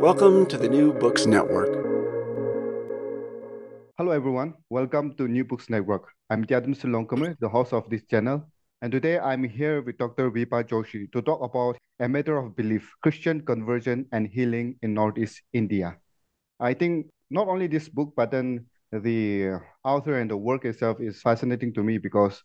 Welcome to the New Books Network. Hello, everyone. Welcome to New Books Network. I'm Tiatemsu Longkumer, the host of this channel. And today I'm here with Dr. Vibha Joshi to talk about a matter of belief, Christian conversion and healing in Northeast India. I think not only this book, but then the author and the work itself is fascinating to me because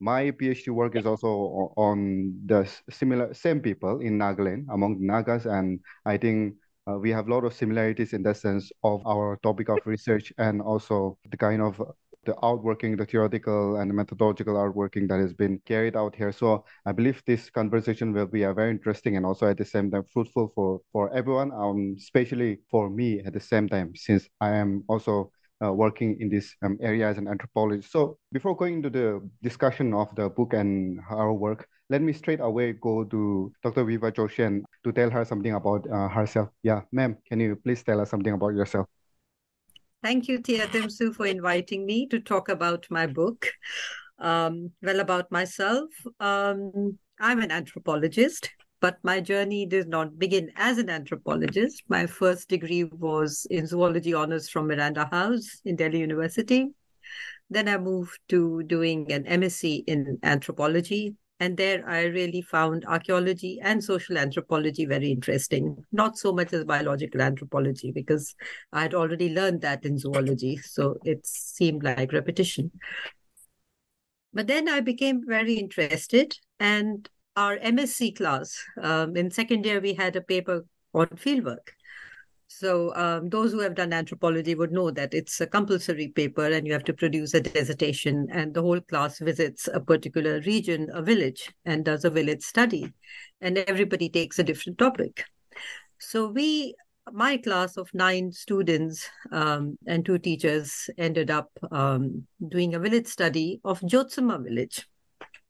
my PhD work is also on the similar same people in Nagaland among Nagas, and I think uh, we have a lot of similarities in that sense of our topic of research and also the kind of the outworking, the theoretical and the methodological outworking that has been carried out here. So I believe this conversation will be a very interesting and also at the same time fruitful for for everyone, um, especially for me at the same time, since I am also uh, working in this um, area as an anthropologist. So before going into the discussion of the book and our work, let me straight away go to Dr. Vibha Joshi to tell her something about uh, herself. Yeah, ma'am, can you please tell us something about yourself? Thank you, Tiatemsu, for inviting me to talk about my book. Um, well, about myself, um, I'm an anthropologist but my journey did not begin as an anthropologist. My first degree was in zoology honors from Miranda House in Delhi University. Then I moved to doing an MSc in anthropology. And there I really found archaeology and social anthropology very interesting. Not so much as biological anthropology, because I had already learned that in zoology. So it seemed like repetition. But then I became very interested and our MSc class, um, in second year, we had a paper on fieldwork. So um, those who have done anthropology would know that it's a compulsory paper and you have to produce a dissertation and the whole class visits a particular region, a village, and does a village study. And everybody takes a different topic. So we, my class of nine students um, and two teachers ended up um, doing a village study of Jotsoma village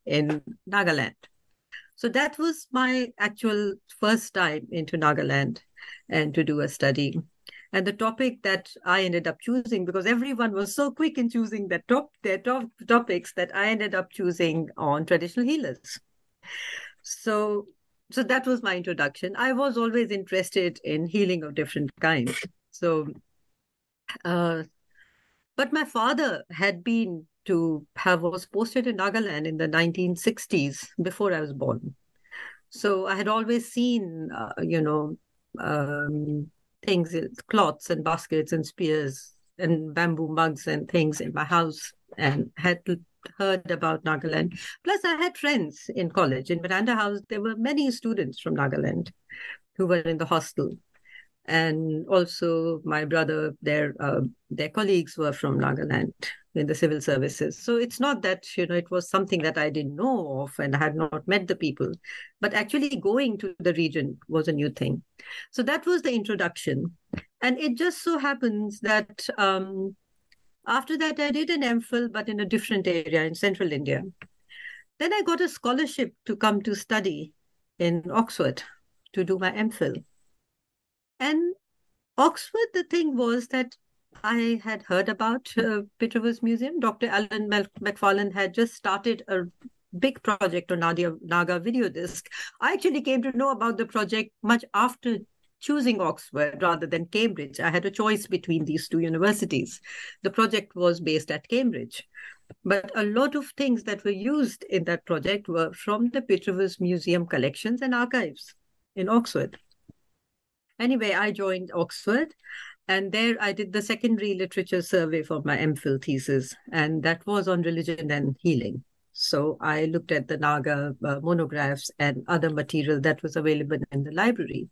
in Nagaland. So that was my actual first time into Nagaland and to do a study. And the topic that I ended up choosing, because everyone was so quick in choosing their top their top topics, that I ended up choosing on traditional healers. So so that was my introduction. I was always interested in healing of different kinds. So uh, but my father had been to have was posted in Nagaland in the 1960s before I was born. So I had always seen, uh, you know, um, things, cloths and baskets and spears and bamboo mugs and things in my house and had heard about Nagaland. Plus, I had friends in college. In Miranda House, there were many students from Nagaland who were in the hostel and also my brother their uh, their colleagues were from nagaland in the civil services. So it's not that you know it was something that i didn't know of and i had not met the people but actually going to the region was a new thing. So that was the introduction. And it just so happens that um, after that i did an mphil but in a different area in central india. Then i got a scholarship to come to study in oxford to do my mphil and Oxford, the thing was that I had heard about uh, Pitt Rivers Museum. Dr. Alan Macfarlane had just started a big project on Nadia, Naga video disc. I actually came to know about the project much after choosing Oxford rather than Cambridge. I had a choice between these two universities. The project was based at Cambridge. But a lot of things that were used in that project were from the Pitt Rivers Museum collections and archives in Oxford. Anyway, I joined Oxford and there I did the secondary literature survey for my MPhil thesis, and that was on religion and healing. So I looked at the Naga uh, monographs and other material that was available in the library.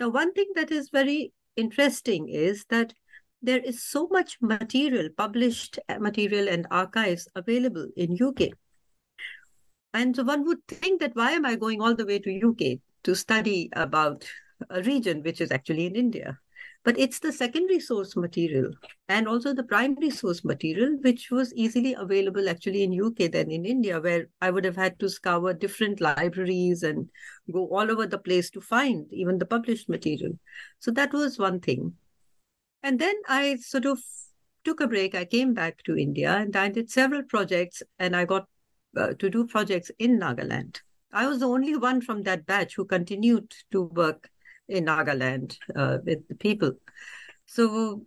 Now, one thing that is very interesting is that there is so much material, published uh, material and archives available in UK. And so one would think that why am I going all the way to UK to study about a region which is actually in India? But it's the secondary source material and also the primary source material which was easily available actually in uk than in india where i would have had to scour different libraries and go all over the place to find even the published material. So that was one thing. And then i sort of took a break. I came back to india and i did several projects and i got uh, to do projects in nagaland. I was the only one from that batch who continued to work in Nagaland uh, with the people. So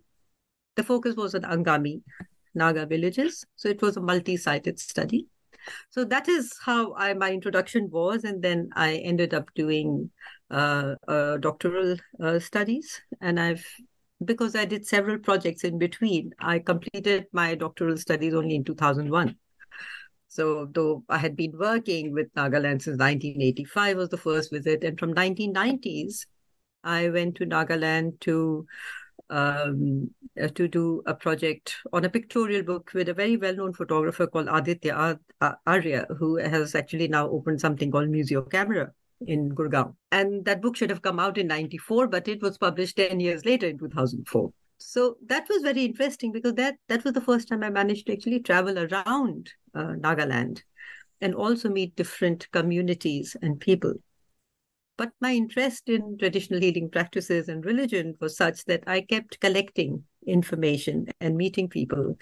the focus was on Angami Naga villages. So it was a multi-sited study. So that is how I my introduction was, and then I ended up doing uh, uh, doctoral studies, and I've because I did several projects in between. I completed my doctoral studies only in 2001. So though I had been working with Nagaland since 1985 was the first visit, and from 1990s I went to Nagaland to um, uh, to do a project on a pictorial book with a very well-known photographer called Aditya Arya, who has actually now opened something called Museo Camera in Gurgaon. And that book should have come out in 94, but it was published 10 years later in 2004. So that was very interesting because that, that was the first time I managed to actually travel around uh, Nagaland and also meet different communities and people. But my interest in traditional healing practices and religion was such that I kept collecting information and meeting people.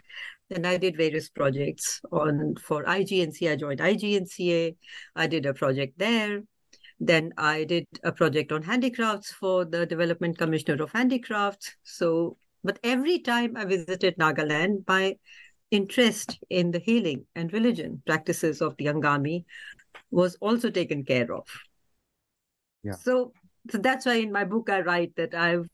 And I did various projects on for IGNC. I joined IGNCA. I did a project there. Then I did a project on handicrafts for the Development Commissioner of Handicrafts. So, but every time I visited Nagaland, my interest in the healing and religion practices of the Angami was also taken care of. Yeah. So, so that's why in my book I write that I've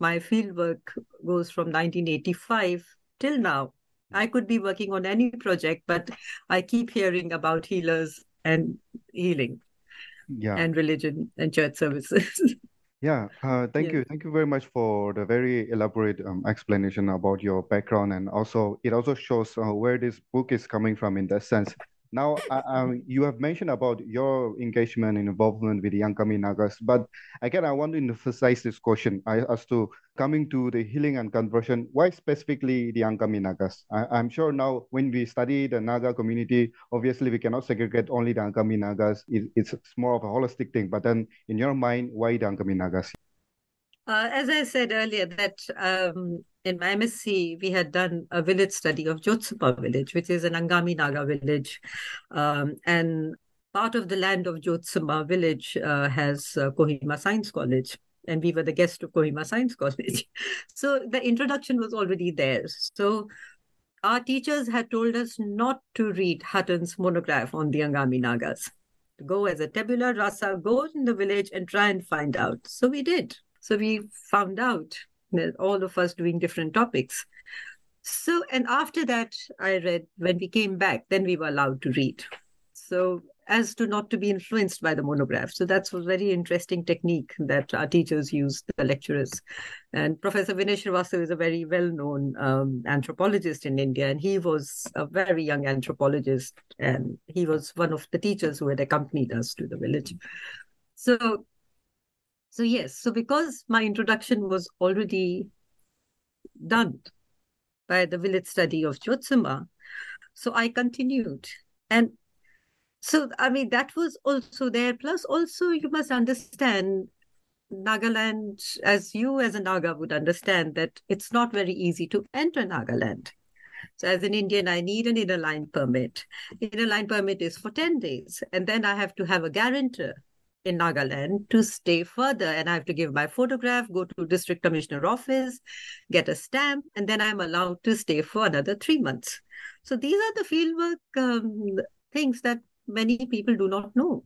my fieldwork goes from 1985 till now. I could be working on any project, but I keep hearing about healers and healing, yeah, and religion and church services. yeah, uh, thank yeah. you, thank you very much for the very elaborate um, explanation about your background, and also it also shows uh, where this book is coming from in that sense. Now, um, you have mentioned about your engagement and involvement with the Angami Nagas, but again, I want to emphasize this question as to coming to the healing and conversion. Why specifically the Angami Nagas? I, am sure now when we study the Naga community, obviously we cannot segregate only the Angami Nagas. It, it's more of a holistic thing. But then, in your mind, why the Angami Nagas? Uh, as I said earlier, that um, in my MSc, we had done a village study of Jotsoma village, which is an Angami Naga village. Um, and part of the land of Jotsoma village uh, has uh, Kohima Science College. And we were the guest of Kohima Science College. so the introduction was already there. So our teachers had told us not to read Hutton's monograph on the Angami Nagas. To go as a tabula rasa, go in the village and try and find out. So we did. So we found out all of us doing different topics. So, and after that, I read when we came back, then we were allowed to read. So, as to not to be influenced by the monograph. So, that's a very interesting technique that our teachers use, the lecturers. And Professor Vinay Srivastav is a very well known um, anthropologist in India, and he was a very young anthropologist, and he was one of the teachers who had accompanied us to the village. So, so, yes, so because my introduction was already done by the village study of Jotsoma, so I continued. And so, I mean, that was also there. Plus, also, you must understand Nagaland, as you as a Naga would understand, that it's not very easy to enter Nagaland. So as an Indian, I need an inner line permit. Inner line permit is for 10 days. And then I have to have a guarantor in Nagaland to stay further. And I have to give my photograph, go to district commissioner office, get a stamp, and then I'm allowed to stay for another three months. So these are the fieldwork um, things that many people do not know.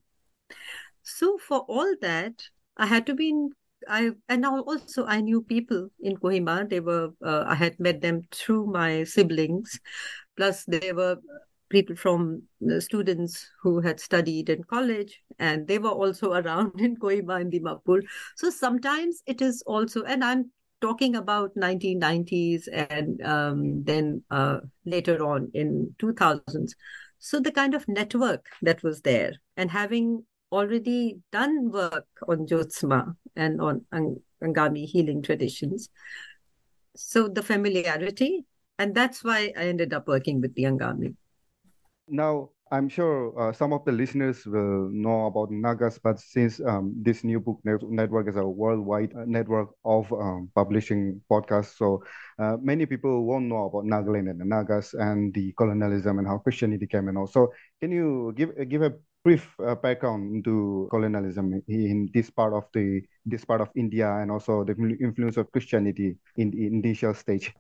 So for all that, I had to be in I and now also I knew people in Kohima. They were uh, I had met them through my siblings, plus they were people from the students who had studied in college, and they were also around in Kohima and Dimapur. So sometimes it is also, and I'm talking about 1990s and um, then uh, later on in 2000s. So the kind of network that was there, and having already done work on Jotsoma and on Angami healing traditions. So the familiarity, and that's why I ended up working with the Angami. Now, I'm sure uh, some of the listeners will know about Nagas, but since um, this new book net- network is a worldwide uh, network of um, publishing podcasts, so uh, many people won't know about Nagaland and the Nagas and the colonialism and how Christianity came and all. So, can you give give a brief uh, background into colonialism in this part of the this part of India and also the influence of Christianity in the initial stage.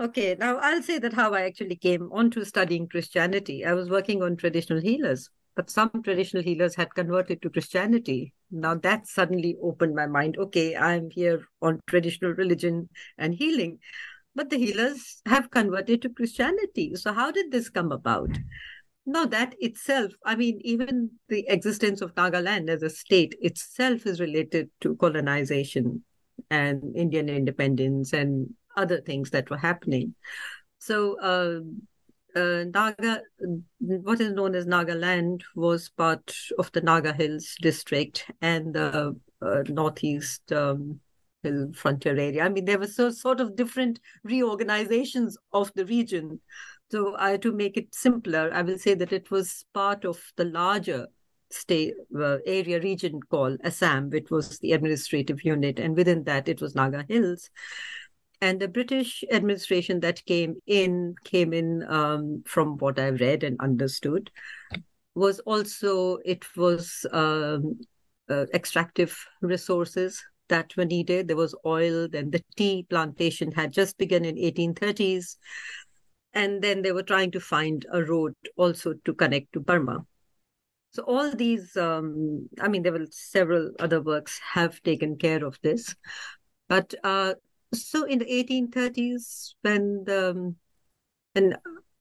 Okay, now I'll say that how I actually came onto studying Christianity. I was working on traditional healers, but some traditional healers had converted to Christianity. Now that suddenly opened my mind. Okay, I'm here on traditional religion and healing, but the healers have converted to Christianity. So how did this come about? Now, that itself, I mean, even the existence of Nagaland as a state itself is related to colonization and Indian independence and other things that were happening. So, uh, uh, Naga, what is known as Nagaland, was part of the Naga Hills district and the uh, northeast um, hill frontier area. I mean, there were so sort of different reorganizations of the region so I, to make it simpler, I will say that it was part of the larger state uh, area region called Assam, which was the administrative unit, and within that it was Naga Hills. And the British administration that came in came in um, from what I've read and understood was also it was um, uh, extractive resources that were needed. There was oil, then the tea plantation had just begun in 1830s and then they were trying to find a road also to connect to Burma. So all these, um, I mean, there were several other works have taken care of this, but uh, so in the 1830s when the and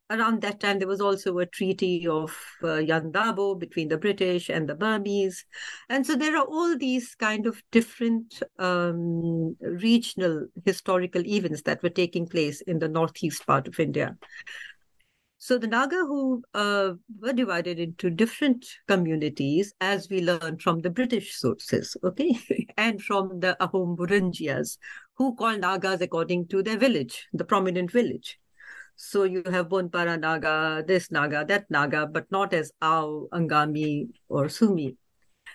around that time, there was also a treaty of uh, Dabo between the British and the Burmese. And so there are all these kind of different um, regional historical events that were taking place in the northeast part of India. So the Naga who uh, were divided into different communities, as we learn from the British sources, okay, and from the Ahom Buranjis, who call Nagas according to their village, the prominent village. So you have Bonpara Naga, this Naga, that Naga, but not as Ao, Angami, or Sumi.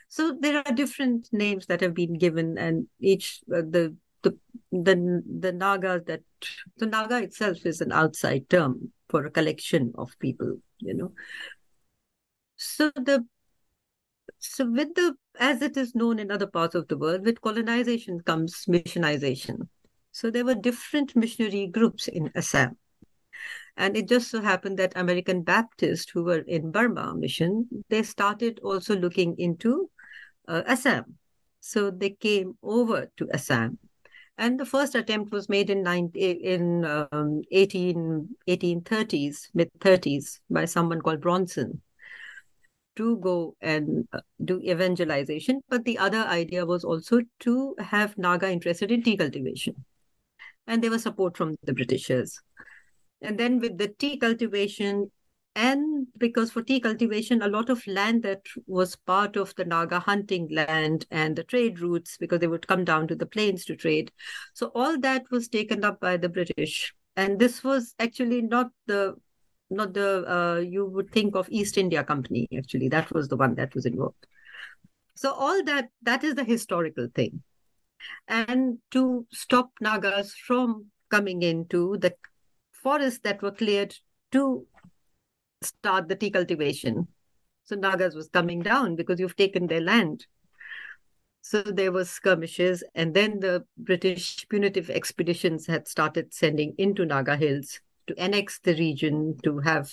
So there are different names that have been given, and each uh, the the the the Naga that the Naga itself is an outside term for a collection of people, you know. So the so with the as it is known in other parts of the world, with colonization comes missionization. So there were different missionary groups in Assam and it just so happened that American Baptists who were in Burma mission, they started also looking into uh, Assam. So they came over to Assam. And the first attempt was made in, 19, in um, 18, 1830s, mid 30s, by someone called Bronson to go and uh, do evangelization. But the other idea was also to have Naga interested in tea cultivation. And there was support from the Britishers. And then with the tea cultivation, and because for tea cultivation, a lot of land that was part of the Naga hunting land and the trade routes, because they would come down to the plains to trade. So all that was taken up by the British. And this was actually not the not the uh, you would think of East India Company. Actually, that was the one that was involved. So all that that is the historical thing. And to stop Nagas from coming into the forests that were cleared to start the tea cultivation. So Nagas was coming down because you've taken their land. So there were skirmishes, and then the British punitive expeditions had started sending into Naga Hills to annex the region, to have,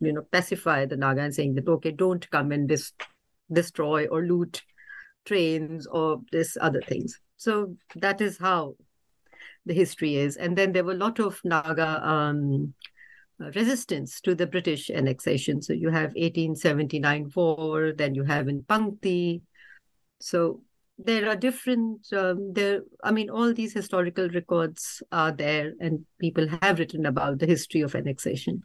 you know, pacify the Naga and saying that, okay, don't come and dis- destroy or loot trains or this other things. So that is how the history is. And then there were a lot of Naga um, resistance to the British annexation. So you have 1879 war, then you have in Pankti. So there are different um, there i mean all these historical records are there and people have written about the history of annexation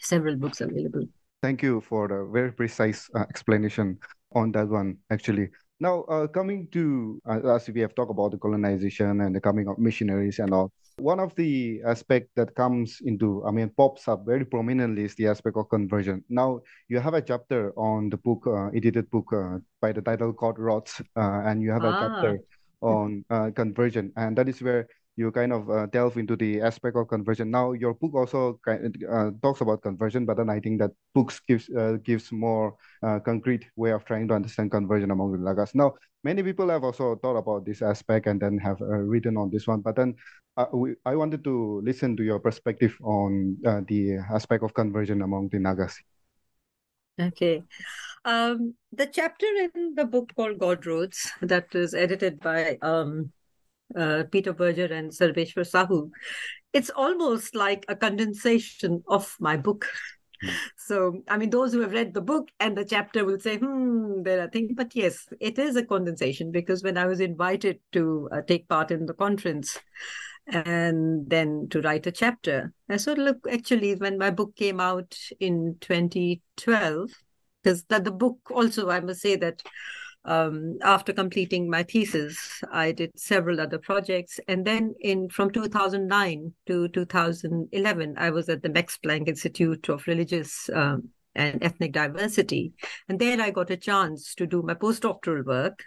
several books available thank you for the very precise uh, explanation on that one actually now uh, coming to uh, as we have talked about the colonization and the coming of missionaries and all one of the aspect that comes into, I mean, pops up very prominently is the aspect of conversion. Now, you have a chapter on the book, uh, edited book uh, by the title called Rods, uh, and you have a ah. chapter on uh, conversion, and that is where you kind of uh, delve into the aspect of conversion. Now, your book also uh, talks about conversion, but then I think that books gives uh, gives more uh, concrete way of trying to understand conversion among the Nagas. Now, many people have also thought about this aspect and then have uh, written on this one. But then uh, we, I wanted to listen to your perspective on the aspect of conversion among the Nagas. Okay. Um, the chapter in the book called God Roads that is edited by um, uh, Peter Berger and Sarbeswar Sahoo, it's almost like a condensation of my book. Hmm. So, I mean, those who have read the book and the chapter will say, hmm, there are things. But yes, it is a condensation because when I was invited to uh, take part in the conference and then to write a chapter, I said, look, actually, when my book came out in 2012, because that the book also, I must say that um, after completing my thesis, I did several other projects, and then in from 2009 to 2011, I was at the Max Planck Institute of Religious um, and Ethnic Diversity, and there I got a chance to do my postdoctoral work,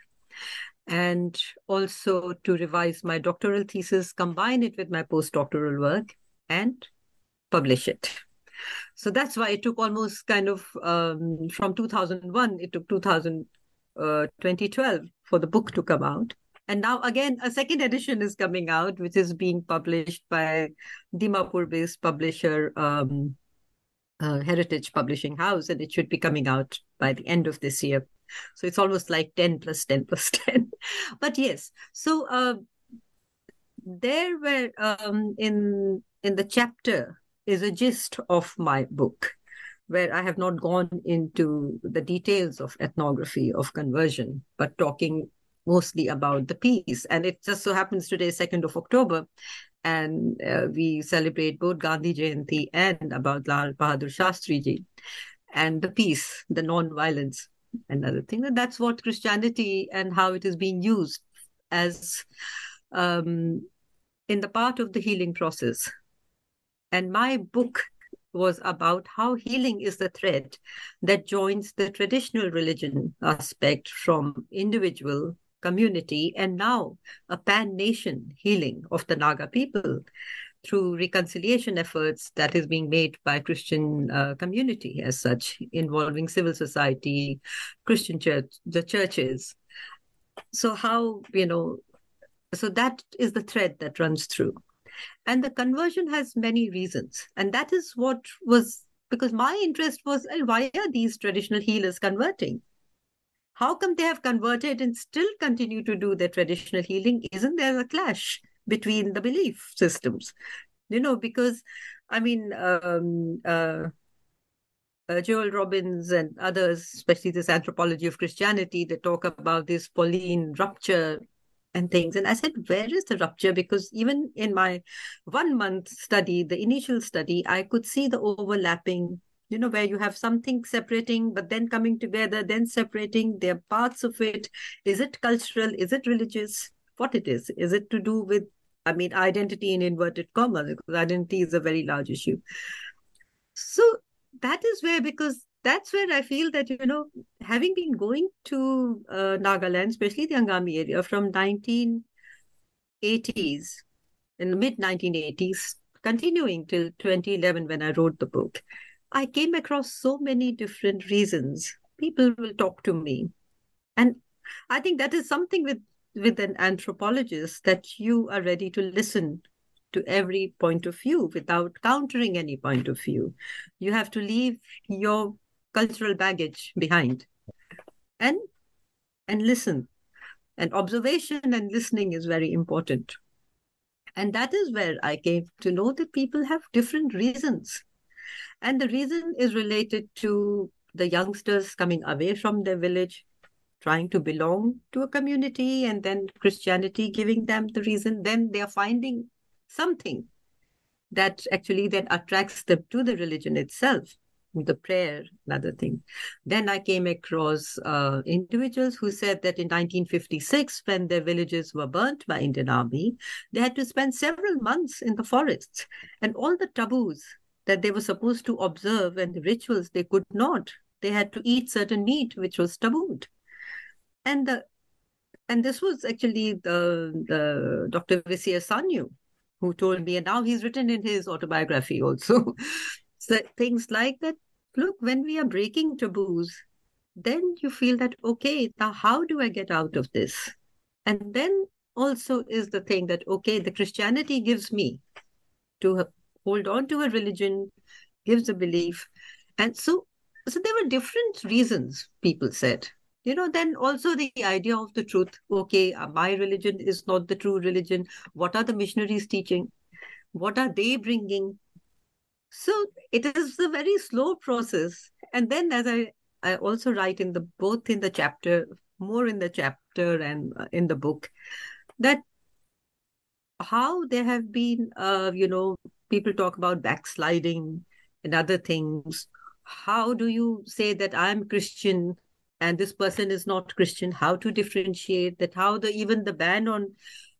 and also to revise my doctoral thesis, combine it with my postdoctoral work, and publish it. So that's why it took almost kind of um, from 2001, it took 2000 uh, 2012 for the book to come out. And now again, a second edition is coming out, which is being published by Dimapur-based publisher um, uh, Heritage Publishing House, and it should be coming out by the end of this year. So it's almost like 10 plus 10 plus 10. but yes, so uh, there were um, in in the chapter is a gist of my book where I have not gone into the details of ethnography of conversion, but talking mostly about the peace. And it just so happens today, 2nd of October, and uh, we celebrate both Gandhi Jayanti and about Lal Bahadur Shastri ji and the peace, the non-violence, another thing. And that's what Christianity and how it is being used as um, in the part of the healing process. And my book was about how healing is the thread that joins the traditional religion aspect from individual, community, and now a pan nation healing of the Naga people through reconciliation efforts that is being made by Christian uh, community as such, involving civil society, Christian church, the churches. So how you know, so that is the thread that runs through. And the conversion has many reasons. And that is what was because my interest was why are these traditional healers converting? How come they have converted and still continue to do their traditional healing? Isn't there a clash between the belief systems? You know, because I mean, um, uh, uh, Joel Robbins and others, especially this anthropology of Christianity, they talk about this Pauline rupture and things. And I said, where is the rupture? Because even in my one month study, the initial study, I could see the overlapping, you know, where you have something separating, but then coming together, then separating. There are parts of it. Is it cultural? Is it religious? What it is? Is it to do with, I mean, identity in inverted commas? Because identity is a very large issue. So that is where, because that's where I feel that, you know, having been going to uh, Nagaland, especially the Angami area from 1980s, in the mid 1980s, continuing till 2011 when I wrote the book, I came across so many different reasons. People will talk to me. And I think that is something with, with an anthropologist that you are ready to listen to every point of view without countering any point of view. You have to leave your cultural baggage behind and and listen. And observation and listening is very important. And that is where I came to know that people have different reasons. And the reason is related to the youngsters coming away from their village, trying to belong to a community, and then Christianity giving them the reason. Then they are finding something that actually then attracts them to the religion itself the prayer another thing then i came across uh, individuals who said that in 1956 when their villages were burnt by indian army they had to spend several months in the forests and all the taboos that they were supposed to observe and the rituals they could not they had to eat certain meat which was tabooed and the and this was actually the, the Dr. Visier Sanyu who told me, and now he's written in his autobiography also. so things like that. Look, when we are breaking taboos, then you feel that, okay, now how do I get out of this? And then also is the thing that, okay, the Christianity gives me to hold on to a religion, gives a belief. And so, so there were different reasons, people said you know then also the idea of the truth okay uh, my religion is not the true religion what are the missionaries teaching what are they bringing so it is a very slow process. And then as i i also write in the both in the chapter more in the chapter and uh, in the book that how there have been uh, you know people talk about backsliding and other things. How do you say that i'm christian and this person is not christian? How to differentiate that? How the even the ban on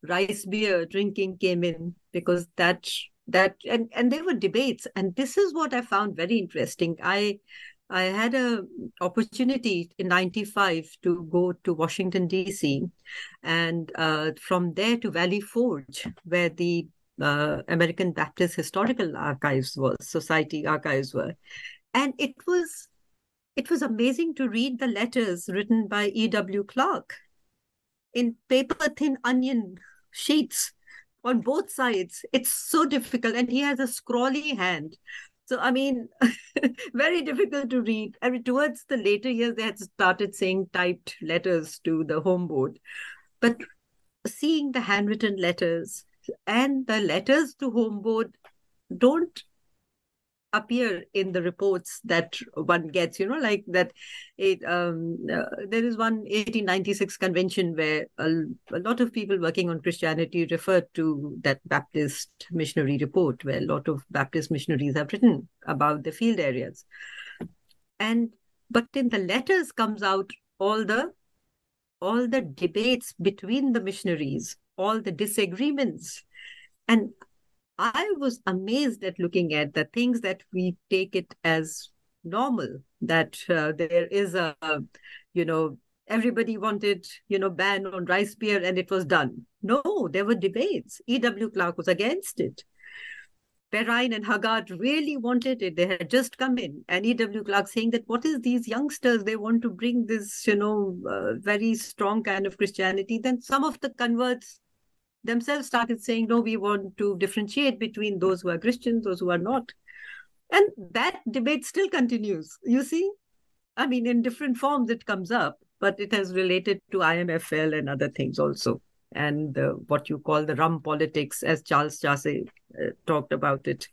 rice beer drinking came in? Because that that and and there were debates and this is what i found very interesting i i had a opportunity in 95 to go to washington dc and uh, from there to valley forge where the uh, american baptist historical archives was society archives were and it was it was amazing to read the letters written by E.W. Clark in paper thin onion sheets on both sides. It's so difficult. And he has a scrawly hand. So, I mean, very difficult to read. I mean, towards the later years, they had started saying typed letters to the home board. But seeing the handwritten letters and the letters to home board don't appear in the reports that one gets you know like that it um, uh, there is one 1896 convention where a, a, lot of people working on christianity referred to that baptist missionary report where a lot of baptist missionaries have written about the field areas. And but in the letters comes out all the all the debates between the missionaries all the disagreements. And I was amazed at looking at the things that we take it as normal, that uh, there is a, you know, everybody wanted, you know, ban on rice beer and it was done. No, there were debates. E.W. Clark was against it. Perrine and Haggard really wanted it. They had just come in, and E.W. Clark saying that what is these youngsters? They want to bring this, you know, uh, very strong kind of Christianity. Then some of the converts themselves started saying, no, we want to differentiate between those who are Christians, those who are not. And that debate still continues. You see, I mean, in different forms it comes up, but it has related to IMFL and other things also. And uh, what you call the rum politics, as Charles Chasie uh, talked about it,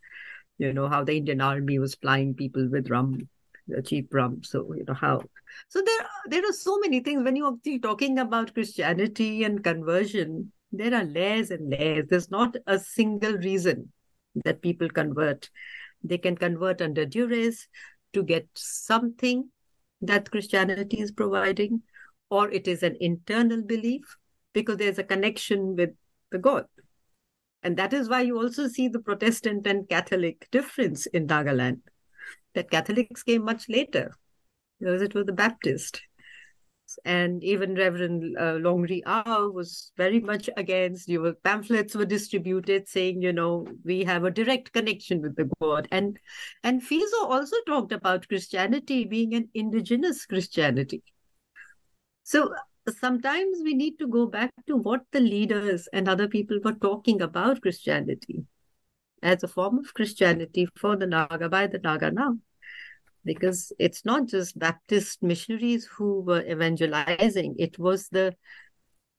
you know, how the Indian army was plying people with rum, uh, cheap rum. So, you know, how. So there, there are so many things when you're talking about Christianity and conversion there are layers and layers. There's not a single reason that people convert. They can convert under duress to get something that Christianity is providing, or it is an internal belief because there's a connection with the God. And that is why you also see the Protestant and Catholic difference in Nagaland. that Catholics came much later because it was the Baptist. And even Reverend uh, Longri Ao was very much against. You pamphlets were distributed saying, you know, we have a direct connection with the God. And and Phizo also talked about Christianity being an indigenous Christianity. So sometimes we need to go back to what the leaders and other people were talking about Christianity as a form of Christianity for the Naga by the Naga now because it's not just Baptist missionaries who were evangelizing. It was the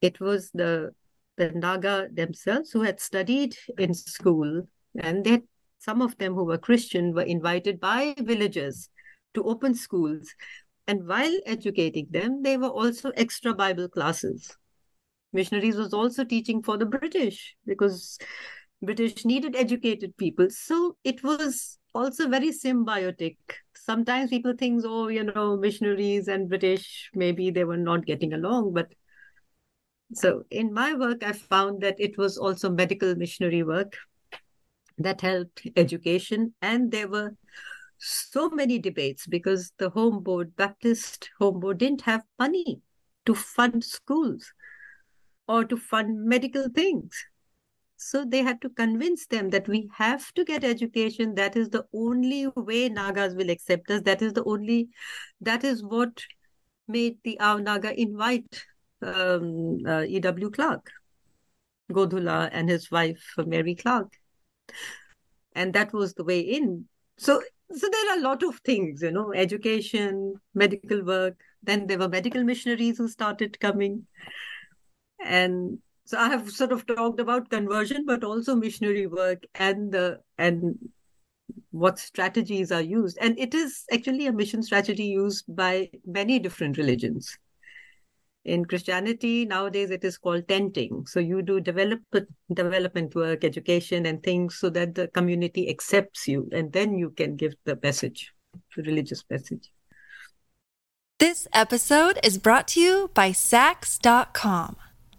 it was the the Naga themselves who had studied in school, and that some of them who were Christian were invited by villagers to open schools. And while educating them, they were also extra Bible classes. Missionaries was also teaching for the British because British needed educated people. So it was also very symbiotic. Sometimes people think, oh, you know, missionaries and British, maybe they were not getting along. But so in my work, I found that it was also medical missionary work that helped education. And there were so many debates because the home board, Baptist home board, didn't have money to fund schools or to fund medical things. So they had to convince them that we have to get education. That is the only way Nagas will accept us. That is the only, that is what made the Ao Naga invite um, uh, E.W. Clark, Godhula, and his wife, Mary Clark. And that was the way in. So, so there are a lot of things, you know, education, medical work. Then there were medical missionaries who started coming. And so I have sort of talked about conversion, but also missionary work and the and what strategies are used. And it is actually a mission strategy used by many different religions. In Christianity, nowadays it is called tenting. So you do develop development work, education, and things so that the community accepts you, and then you can give the message, the religious message. This episode is brought to you by Saks.com.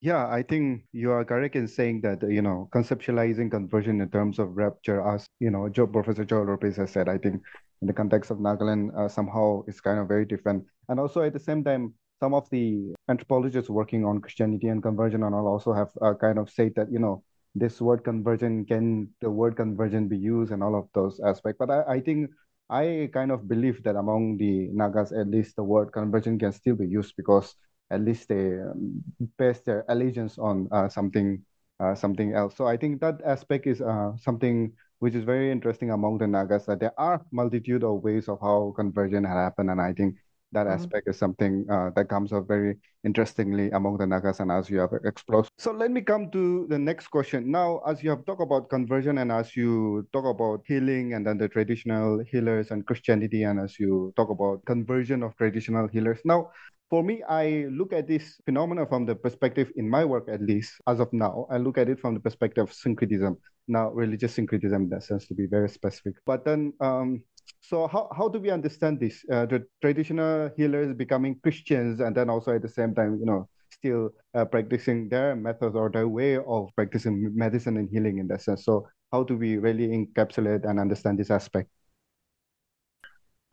Yeah, I think you are correct in saying that, you know, conceptualizing conversion in terms of rupture, as, you know, Joe, Professor Joel Lopez has said, I think in the context of Nagaland, uh, somehow is kind of very different. And also at the same time, some of the anthropologists working on Christianity and conversion and all also have uh, kind of said that, you know, this word conversion, can the word conversion be used and all of those aspects. But I, I think I kind of believe that among the Nagas, at least the word conversion can still be used because at least they um, base their allegiance on uh, something uh, something else. So I think that aspect is uh, something which is very interesting among the Nagas that there are multitude of ways of how conversion had happened, and I think that mm-hmm. aspect is something uh, that comes up very interestingly among the Nagas and as you have explored. So let me come to the next question. Now, as you have talked about conversion and as you talk about healing and then the traditional healers and Christianity, and as you talk about conversion of traditional healers. Now, for me, I look at this phenomena from the perspective, in my work at least, as of now, I look at it from the perspective of syncretism. Now, religious syncretism, in that sense, to be very specific. But then, um, so how, how do we understand this? Uh, the traditional healers becoming Christians, and then also at the same time, you know, still uh, practicing their methods or their way of practicing medicine and healing in that sense. So, how do we really encapsulate and understand this aspect?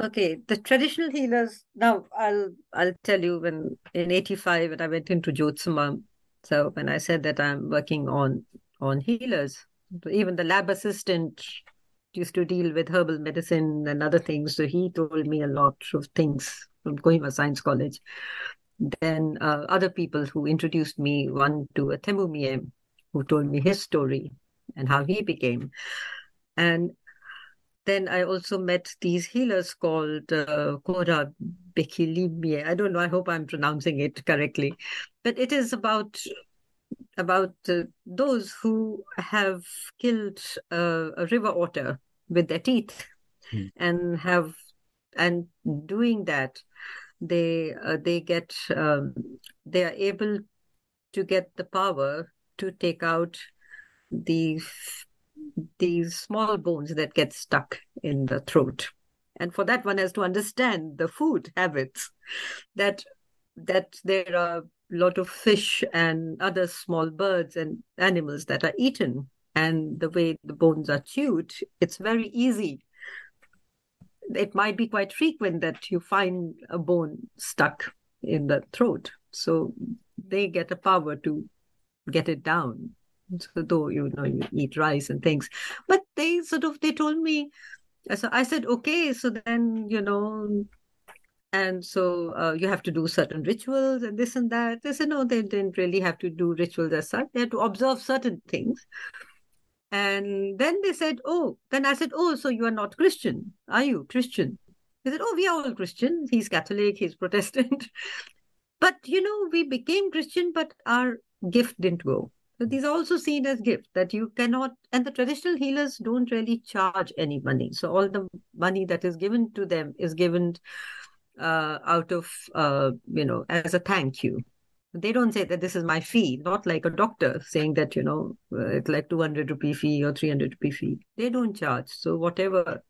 Okay, the traditional healers. Now, I'll I'll tell you when in '85 when I went into Jotsoma. So when I said that I'm working on on healers, even the lab assistant used to deal with herbal medicine and other things. So he told me a lot of things from Kohima Science College. Then uh, other people who introduced me, one to a Temumie, who told me his story and how he became. And then I also met these healers called uh, Kora Bekilimie. I don't know. I hope I'm pronouncing it correctly, but it is about about uh, those who have killed uh, a river otter with their teeth, hmm. and have and doing that they uh, they get um, they are able to get the power to take out the these small bones that get stuck in the throat. And for that one has to understand the food habits that that there are a lot of fish and other small birds and animals that are eaten. And the way the bones are chewed it's very easy. It might be quite frequent that you find a bone stuck in the throat. So they get a power to get it down though you know you eat rice and things. But they sort of they told me so i said okay so then you know and so uh, you have to do certain rituals and this and that. They said no they didn't really have to do rituals as such. They had to observe certain things. And then they said oh then i said oh so you are not christian are you? Christian. They said oh we are all christian. He's catholic he's protestant. But you know we became christian but our gift didn't go so these are also seen as gifts that you cannot, and the traditional healers don't really charge any money. So all the money that is given to them is given uh, out of, uh, you know, as a thank you. They don't say that this is my fee, not like a doctor saying that, you know, uh, it's like 200 rupee fee or 300 rupee fee. They don't charge. So whatever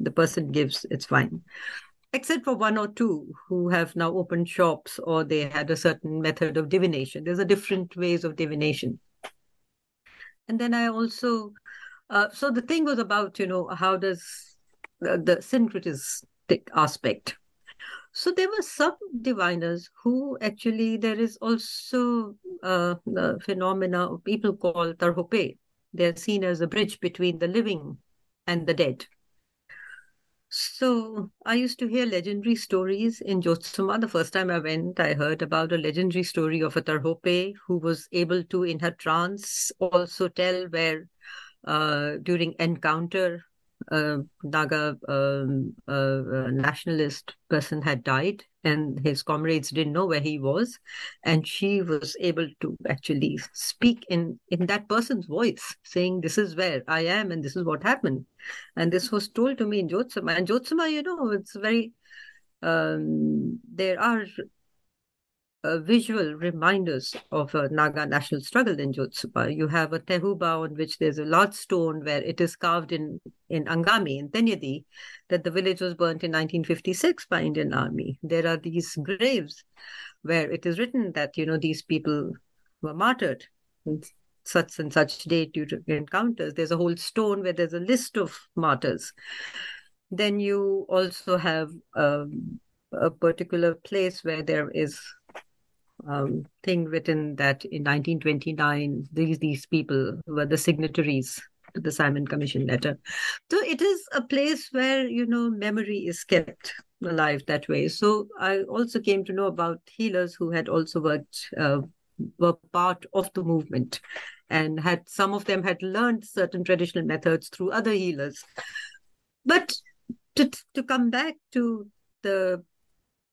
the person gives, it's fine except for one or two who have now opened shops or they had a certain method of divination. There's a different ways of divination. And then I also, uh, so the thing was about, you know, how does the, the syncretistic aspect. So there were some diviners who actually, there is also uh, phenomena people call tarhope. They're seen as a bridge between the living and the dead. So I used to hear legendary stories in Jotsoma. The first time I went, I heard about a legendary story of a Tarhope who was able to, in her trance, also tell where uh, during encounter uh, Naga uh, nationalist person had died, and his comrades didn't know where he was, and she was able to actually speak in in that person's voice, saying, "This is where I am, and this is what happened," and this was told to me in Jotsoma. And Jotsoma, you know, it's very um, there are uh, visual reminders of a Naga national struggle in Jotsoma. You have a tehuba on which there's a large stone where it is carved in, in Angami, in Tenyidie, that the village was burnt in 1956 by Indian army. There are these graves where it is written that, you know, these people were martyred in such and such date due to encounters. There's a whole stone where there's a list of martyrs. Then you also have um, a particular place where there is um, thing written that in 1929 these these people were the signatories to the Simon Commission letter. So it is a place where you know memory is kept alive that way. So I also came to know about healers who had also worked uh, were part of the movement and had some of them had learned certain traditional methods through other healers. But to to come back to the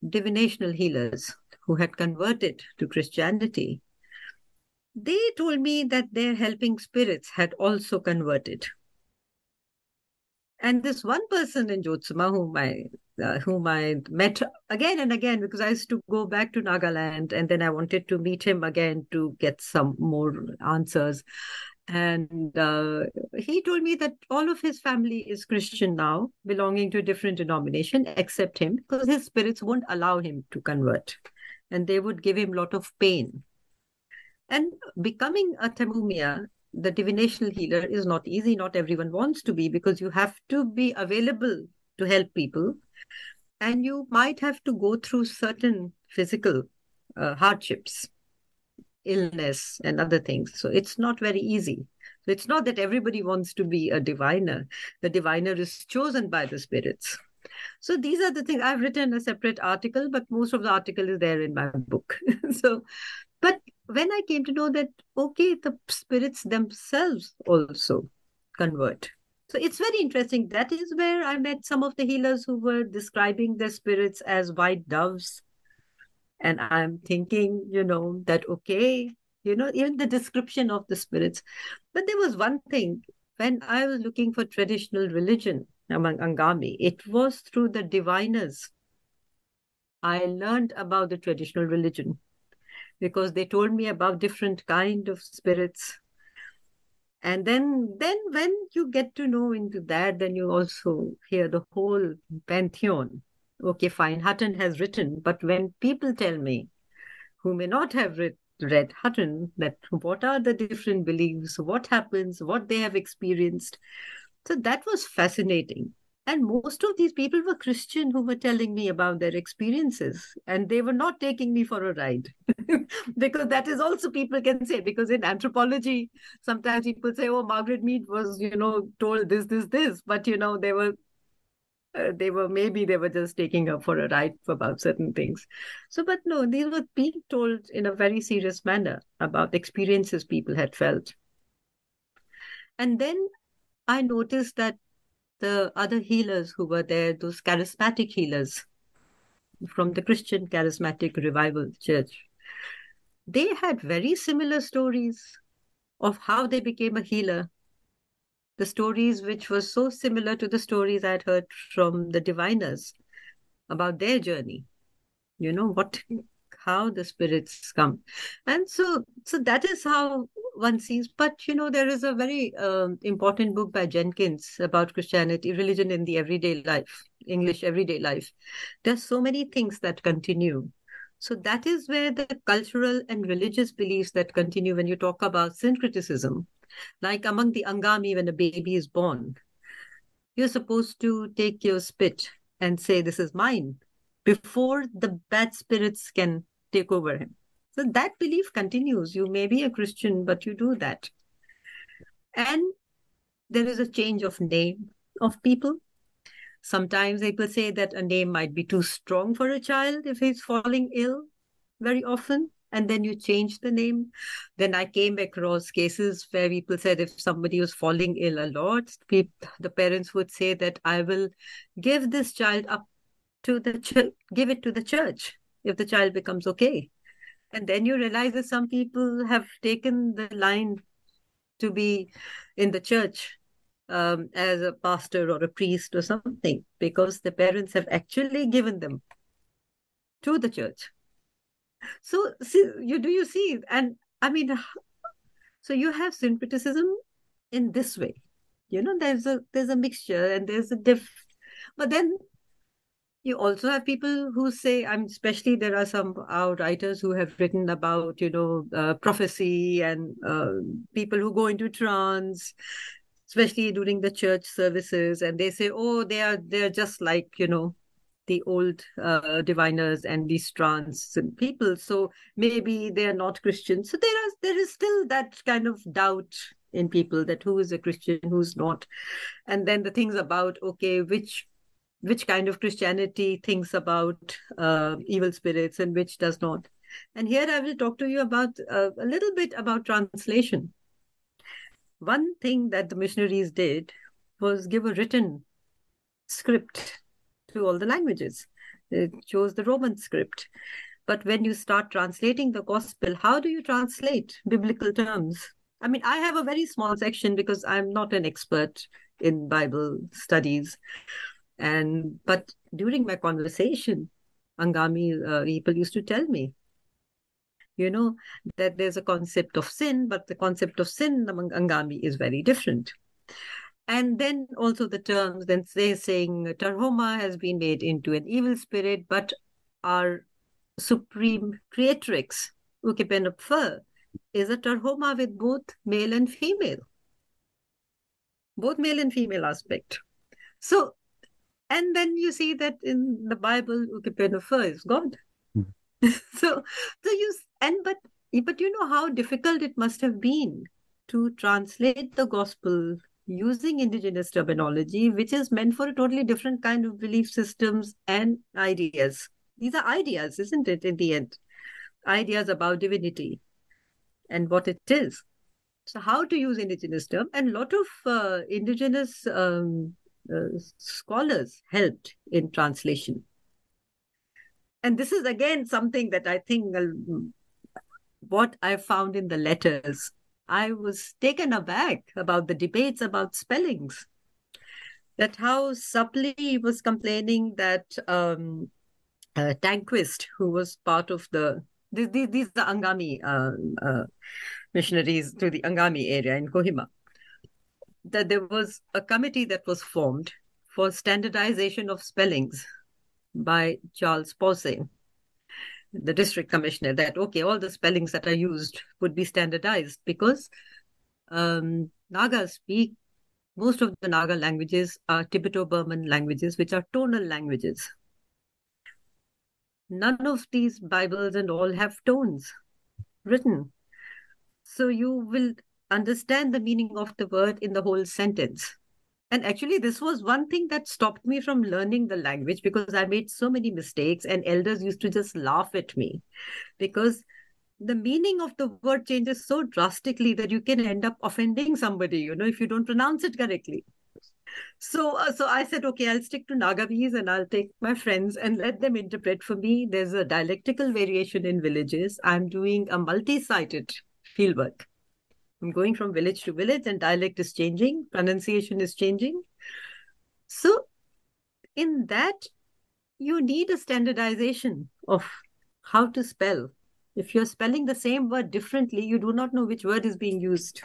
divinational healers who had converted to Christianity, they told me that their helping spirits had also converted. And this one person in Jotsoma whom I uh, whom I met again and again because I used to go back to Nagaland and then I wanted to meet him again to get some more answers. And uh, he told me that all of his family is Christian now, belonging to a different denomination, except him, because his spirits won't allow him to convert and they would give him a lot of pain. And becoming a Temumia, the divinational healer, is not easy. Not everyone wants to be because you have to be available to help people. And you might have to go through certain physical uh, hardships, illness, and other things. So it's not very easy. So it's not that everybody wants to be a diviner. The diviner is chosen by the spirits. So these are the things I've written a separate article, but most of the article is there in my book. so, but when I came to know that, okay, the spirits themselves also convert. So it's very interesting. That is where I met some of the healers who were describing their spirits as white doves. And I'm thinking, you know, that, okay, you know, even the description of the spirits. But there was one thing when I was looking for traditional religion, among Angami. It was through the diviners I learned about the traditional religion because they told me about different kind of spirits. And then then when you get to know into that, then you also hear the whole pantheon. Okay, fine, Hutton has written, but when people tell me who may not have read, read Hutton that what are the different beliefs, what happens, what they have experienced. So that was fascinating. And most of these people were Christian who were telling me about their experiences, and they were not taking me for a ride. because that is also people can say, because in anthropology, sometimes people say, oh, Margaret Mead was, you know, told this, this, this, but, you know, they were. Uh, they were maybe they were just taking her for a ride about certain things so but no these were being told in a very serious manner about experiences people had felt and then i noticed that the other healers who were there, those charismatic healers from the Christian Charismatic Revival Church, they had very similar stories of how they became a healer. The stories which were so similar to the stories I'd heard from the diviners about their journey. You know, what how the spirits come. And so so that is how one sees. But you know, there is a very uh, important book by Jenkins about Christianity, religion in the everyday life, English everyday life. There's so many things that continue. So that is where the cultural and religious beliefs that continue when you talk about syncretism, like among the Angami when a baby is born, you're supposed to take your spit and say, This is mine, before the bad spirits can take over him. So that belief continues. You may be a Christian, but you do that. And there is a change of name of people. Sometimes people say that a name might be too strong for a child if he's falling ill very often. And then you change the name. Then I came across cases where people said if somebody was falling ill a lot, people, the parents would say that I will give this child up to the church, give it to the church if the child becomes okay. And then you realize that some people have taken the line to be in the church um, as a pastor or a priest or something because the parents have actually given them to the church. So, you do you see? And I mean, so you have syncretism in this way. You know, there's a there's a mixture and there's a diff, but then you also have people who say i'm especially there are some our writers who have written about you know uh, prophecy and uh, people who go into trance especially during the church services. And they say oh they are they're just like you know the old uh, diviners and these trance people. So maybe they are not christians. So there is there is still that kind of doubt in people that who is a christian who's not. And then the things about okay which which kind of Christianity thinks about uh, evil spirits and which does not. And here I will talk to you about uh, a little bit about translation. One thing that the missionaries did was give a written script to all the languages. They chose the Roman script. But when you start translating the gospel, how do you translate biblical terms? I mean, I have a very small section because I'm not an expert in Bible studies. And but during my conversation, Angami uh, people used to tell me, you know, that there's a concept of sin, but the concept of sin among Angami is very different. And then also the terms, then they're saying Tarhoma has been made into an evil spirit, but our supreme creatrix, Ukipennupfer, is a Tarhoma with both male and female, both male and female aspect. So and then you see that in the Bible, Ukipennupfer is God. Mm-hmm. so, so you and but but you know how difficult it must have been to translate the gospel using indigenous terminology, which is meant for a totally different kind of belief systems and ideas. These are ideas, isn't it? In the end, ideas about divinity and what it is. So, how to use indigenous term and a lot of uh, indigenous um, scholars helped in translation. And this is again something that I think uh, what I found in the letters. I was taken aback about the debates about spellings. That how he was complaining that um, uh, Tanquist, who was part of the these these, the Angami uh, uh, missionaries to the Angami area in Kohima. That there was a committee that was formed for standardization of spellings by Charles Pawsey, the district commissioner. That okay, all the spellings that are used would be standardized because um, Naga speak most of the Naga languages are Tibeto-Burman languages, which are tonal languages none of these Bibles and all have tones written. So you will understand the meaning of the word in the whole sentence. And actually, this was one thing that stopped me from learning the language because I made so many mistakes, and elders used to just laugh at me because the meaning of the word changes so drastically that you can end up offending somebody, you know, if you don't pronounce it correctly. So, uh, so I said, okay, I'll stick to Nagavis and I'll take my friends and let them interpret for me. There's a dialectical variation in villages. I'm doing a multi-sited fieldwork. I'm going from village to village, and dialect is changing, pronunciation is changing. So, in that, you need a standardization of how to spell. If you're spelling the same word differently, you do not know which word is being used.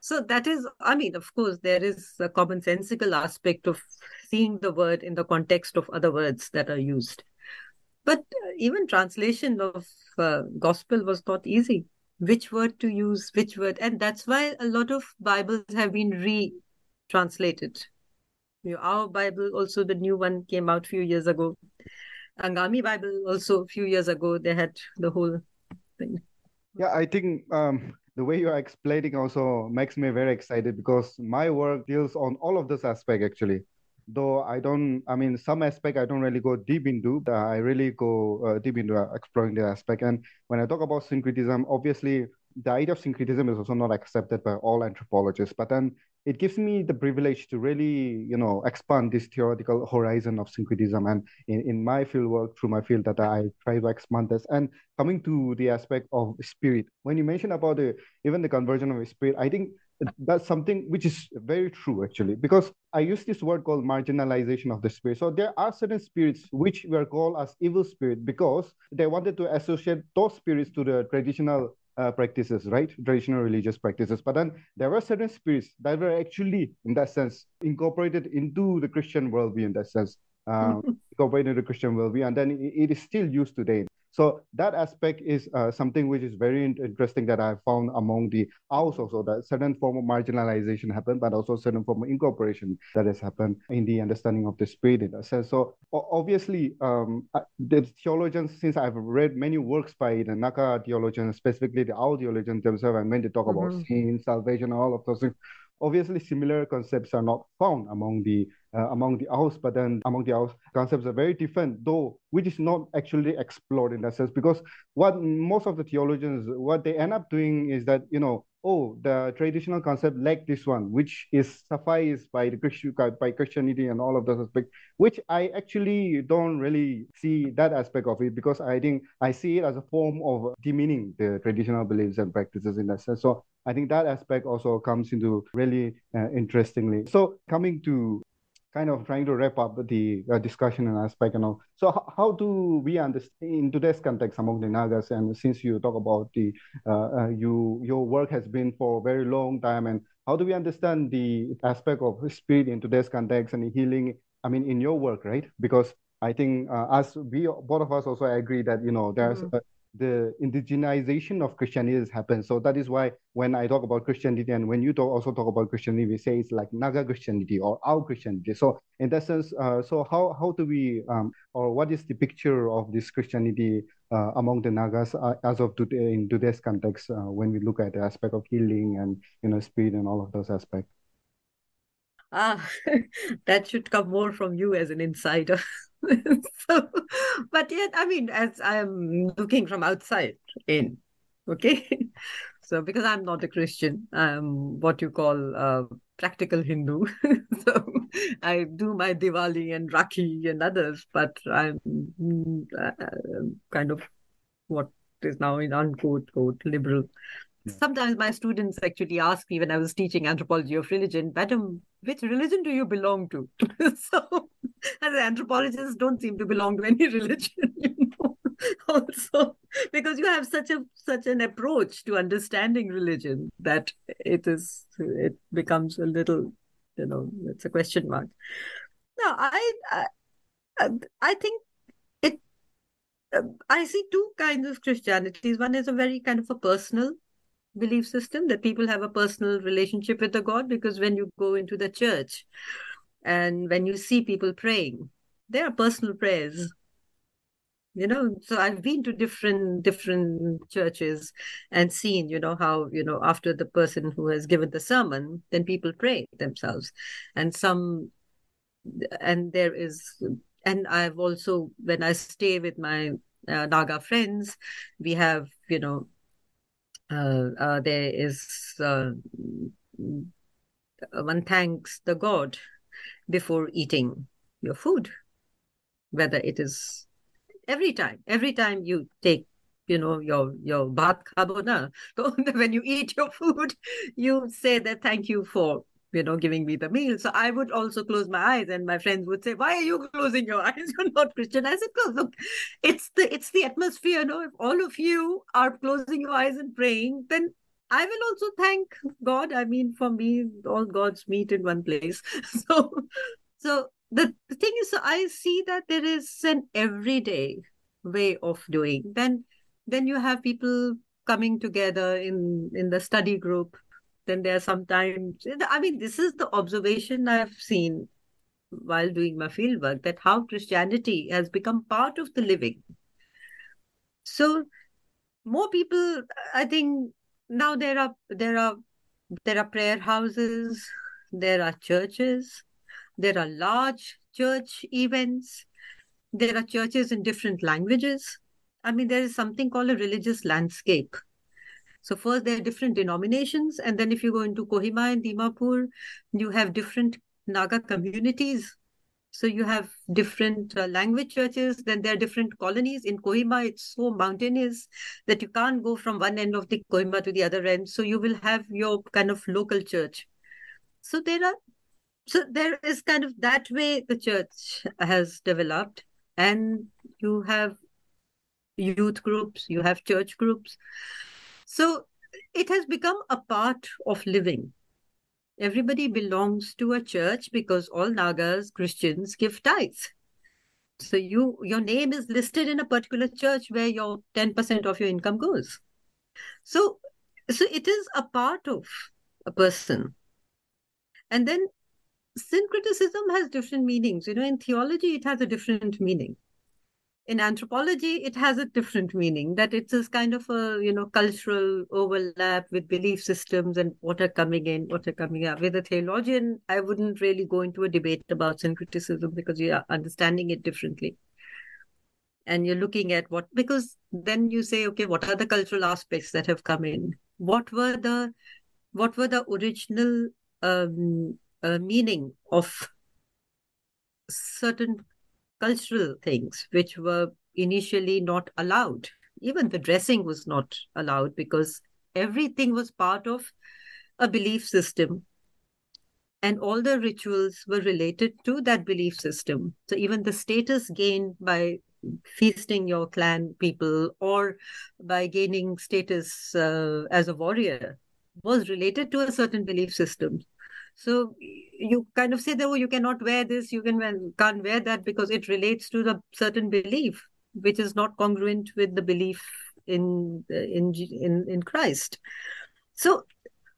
So that is, I mean, of course, there is a commonsensical aspect of seeing the word in the context of other words that are used. But uh, even translation of uh, gospel was not easy. Which word to use, which word, and that's why a lot of Bibles have been re-translated. Our Bible, also the new one came out a few years ago. Angami Bible also a few years ago, they had the whole thing. Yeah, I think um, the way you are explaining also makes me very excited because my work deals on all of this aspect actually though i don't i mean some aspect i don't really go deep into i really go uh, deep into uh, exploring the aspect. And when i talk about syncretism obviously the idea of syncretism is also not accepted by all anthropologists but then it gives me the privilege to really you know expand this theoretical horizon of syncretism. And in, in my field work through my field that i try to expand this. And coming to the aspect of spirit when you mention about the even the conversion of spirit i think that's something which is very true actually because i use this word called marginalization of the spirit so there are certain spirits which were called as evil spirit because they wanted to associate those spirits to the traditional uh, practices, right? Traditional religious practices. But then there were certain spirits that were actually, in that sense, incorporated into the Christian worldview, in that sense, uh, incorporated into the Christian worldview, and then it is still used today. So that aspect is uh, something which is very interesting that I found among the Aos also that certain form of marginalization happened, but also certain form of incorporation that has happened in the understanding of the spirit in that sense. So obviously, um, the theologians, since I've read many works by the Naga theologians, specifically the Ao theologians themselves, and when they talk mm-hmm. about sin, salvation, all of those things, obviously similar concepts are not found among the uh, among the Aos, but then among the Aos, concepts are very different, though, which is not actually explored in that sense. Because what most of the theologians, what they end up doing is that, you know, oh, the traditional concept like this one, which is sufficed by the Christian by Christianity and all of those aspects, which I actually don't really see that aspect of it because I think I see it as a form of demeaning the traditional beliefs and practices in that sense. So I think that aspect also comes into really uh, interestingly. So coming to kind of trying to wrap up the uh, discussion and aspect and all. So h- how do we understand in today's context among the Nagas? And since you talk about the uh, uh, you your work has been for a very long time, and how do we understand the aspect of spirit in today's context and healing? I mean, in your work, right? Because I think uh, as we both of us also agree that you know there's mm-hmm the indigenization of Christianity has happened. So that is why when I talk about Christianity and when you talk, also talk about Christianity, we say it's like Naga Christianity or our Christianity. So in that sense, uh, so how how do we um, or what is the picture of this Christianity uh, among the Nagas uh, as of today in today's context uh, when we look at the aspect of healing and you know spirit and all of those aspects? Ah, that should come more from you as an insider. so, but yet, I mean, as I'm looking from outside in, okay. so because I'm not a Christian, I'm what you call a practical Hindu. so I do my Diwali and Rakhi and others, but I'm mm, uh, um, kind of what is now in unquote quote liberal. Hmm. Sometimes my students actually ask me when I was teaching anthropology of religion, Madam, which religion do you belong to? so As anthropologists don't seem to belong to any religion, you know, also because you have such a such an approach to understanding religion that it is it becomes a little, you know, it's a question mark. No, I I, I think it. Um, I see two kinds of Christianities. One is a very kind of a personal belief system that people have a personal relationship with the God because when you go into the church and when you see people praying, they are personal prayers. You know, so I've been to different different churches and seen, you know, how, you know, after the person who has given the sermon, then people pray themselves. And some and there is and I've also when I stay with my uh, Naga friends, we have, you know, uh, uh, there is uh, one thanks the god before eating your food whether it is every time every time you take you know your your bath kabona when you eat your food you say that thank you for you know, giving me the meal. So I would also close my eyes, and my friends would say, "Why are you closing your eyes? You're not Christian." I said, "Look, look, it's the it's the atmosphere. you know if all of you are closing your eyes and praying, then I will also thank God. I mean, for me, all gods meet in one place. So, so the, the thing is, I see that there is an everyday way of doing. Then, then you have people coming together in in the study group then there are sometimes i mean this is the observation i've seen while doing my fieldwork that how christianity has become part of the living so more people i think now there are there are there are prayer houses there are churches there are large church events there are churches in different languages i mean there is something called a religious landscape so first there are different denominations, and then if you go into Kohima and Dimapur, you have different Naga communities. So you have different uh, language churches. Then there are different colonies. In Kohima, it's so mountainous that you can't go from one end of the Kohima to the other end. So you will have your kind of local church. So there are, so there is kind of that way the church has developed, and you have youth groups, you have church groups. So it has become a part of living. Everybody belongs to a church because all Nagas, Christians, give tithes. So you your name is listed in a particular church where your 10% of your income goes. So so it is a part of a person. And then syncretism has different meanings. You know, in theology, it has a different meaning in anthropology it has a different meaning that it's a kind of a you know cultural overlap with belief systems and what are coming in what are coming out. With a theologian i wouldn't really go into a debate about syncretism because you are understanding it differently. And you're looking at what because then you say okay what are the cultural aspects that have come in? What were the what were the original um, uh, meaning of certain cultural things which were initially not allowed. Even the dressing was not allowed because everything was part of a belief system. And all the rituals were related to that belief system. So even the status gained by feasting your clan people or by gaining status uh, as a warrior was related to a certain belief system. So you kind of say that oh, you cannot wear this, you can can't wear that because it relates to the certain belief, which is not congruent with the belief in in in in Christ. So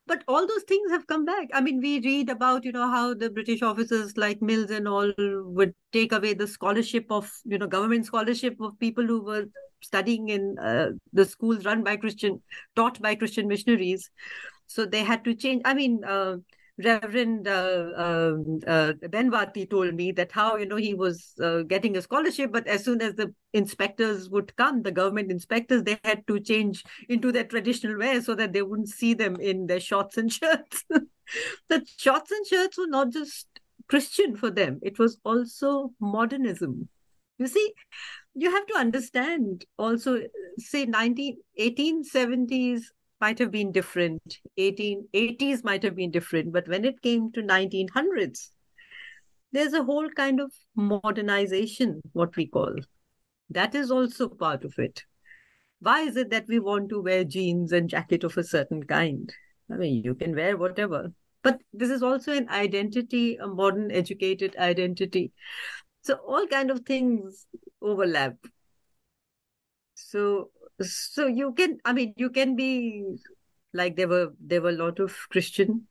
but all those things have come back i mean we read about you know how the british officers like mills and all would take away the scholarship of you know government scholarship of people who were studying in uh, the schools run by christian taught by christian missionaries so they had to change i mean uh, Reverend uh, um, uh, Benwati told me that how you know he was uh, getting a scholarship, but as soon as the inspectors would come, the government inspectors, they had to change into their traditional wear so that they wouldn't see them in their shorts and shirts. the shorts and shirts were not just Christian for them; it was also modernism. You see, you have to understand also, say 19, 1870s might have been different 1880s might have been different but when it came to 1900s there's a whole kind of modernization, what we call. That is also part of it. Why is it that we want to wear jeans and jacket of a certain kind? I mean, you can wear whatever, but this is also an identity, a modern educated identity. So all kind of things overlap. So so you can, I mean, you can be like there were there were a lot of Christian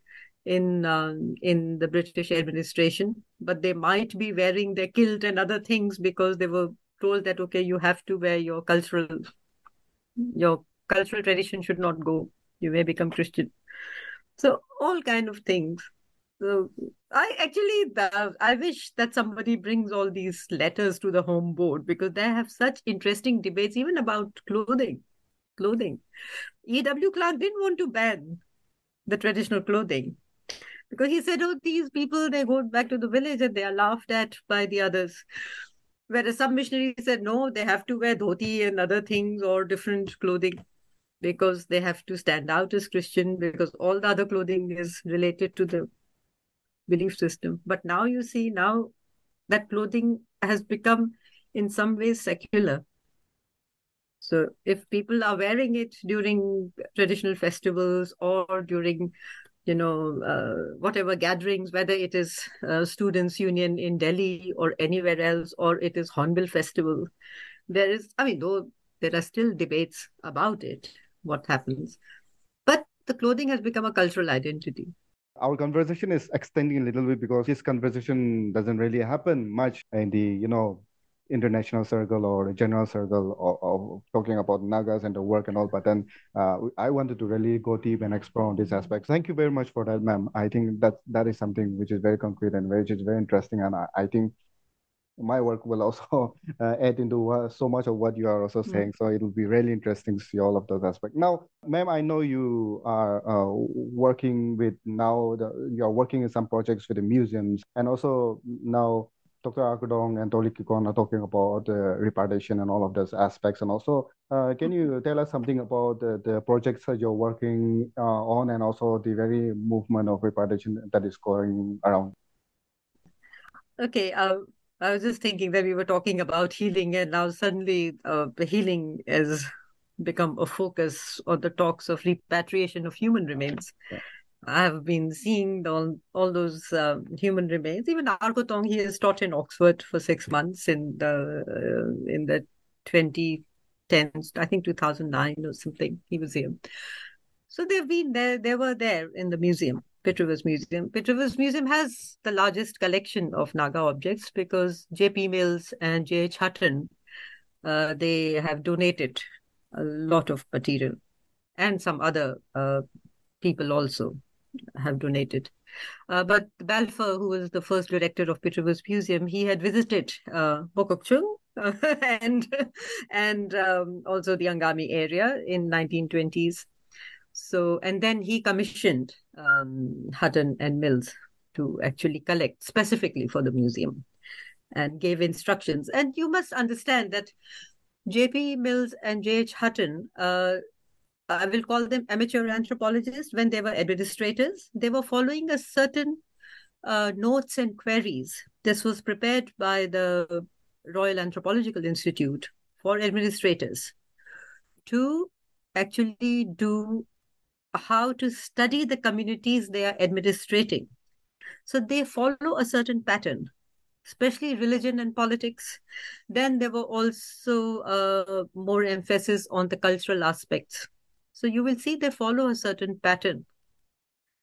in um, in the British administration, but they might be wearing their kilt and other things because they were told that okay, you have to wear your cultural your cultural tradition should not go. You may become Christian. So all kind of things. So I actually I wish that somebody brings all these letters to the home board because they have such interesting debates even about clothing. Clothing. E.W. Clark didn't want to ban the traditional clothing because he said, "Oh, these people they go back to the village and they are laughed at by the others." Whereas some missionaries said, "No, they have to wear dhoti and other things or different clothing." Because they have to stand out as Christian, because all the other clothing is related to the belief system. But now you see, now that clothing has become in some ways secular. So if people are wearing it during traditional festivals or during, you know, uh, whatever gatherings, whether it is uh, Students' Union in Delhi or anywhere else, or it is Hornbill Festival, there is, I mean, though there are still debates about it, what happens. But the clothing has become a cultural identity our conversation is extending a little bit because this conversation doesn't really happen much in the you know international circle or general circle of, of, talking about nagas and the work and all but then uh, i wanted to really go deep and explore on this aspect thank you very much for that ma'am. I think that that is something which is very concrete and which is very interesting and i, I think my work will also uh, add into uh, so much of what you are also mm. saying. Mm. So it'll be really interesting to see all of those aspects. Now, ma'am, I know you are uh, working with now, the, you are working in some projects with the museums and also now Dr. Arkotong and Dolly Kikon are talking about uh, repatriation and all of those aspects. And also, uh, can you tell us something about the, the projects that you're working uh, on and also the very movement of repatriation that is going around? Okay, uh, I was just thinking that we were talking about healing, and now suddenly uh, the healing has become a focus on the talks of repatriation of human remains. I have been seeing all, all those uh, human remains. Even Arkotong, he has taught in Oxford for six months in the uh, in the 2010s, I think 2009 or something. He was here. So they've been there. They were there in the museum. Pitt Rivers Museum. Pitt Rivers Museum has the largest collection of Naga objects because J.P. Mills and J.H. Hutton, uh, they have donated a lot of material, and some other uh, people also have donated. Uh, but Balfour, who was the first director of Pitt Rivers Museum, he had visited uh, Mokokchung and and um, also the Angami area in 1920s so, and then he commissioned um, Hutton and Mills to actually collect specifically for the museum and gave instructions. And you must understand that J.P. Mills and J.H. Hutton, uh, I will call them amateur anthropologists, when they were administrators, they were following a certain uh, notes and queries. This was prepared by the Royal Anthropological Institute for administrators to actually do how to study the communities they are administrating. So they follow a certain pattern, especially religion and politics. Then there were also uh, more emphasis on the cultural aspects. So you will see they follow a certain pattern.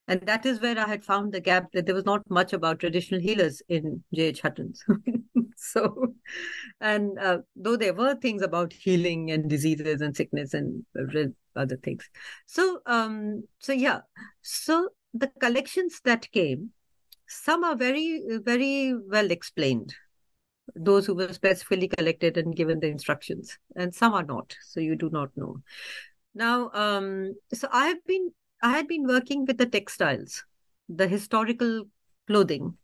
And that is where I had found the gap that there was not much about traditional healers in J.H. Hutton's. so, and uh, though there were things about healing and diseases and sickness and other things. So, um, so yeah, so the collections that came, some are very, very well explained. Those who were specifically collected and given the instructions, and some are not. So you do not know. Now, um, so I have been, I had been working with the textiles, the historical clothing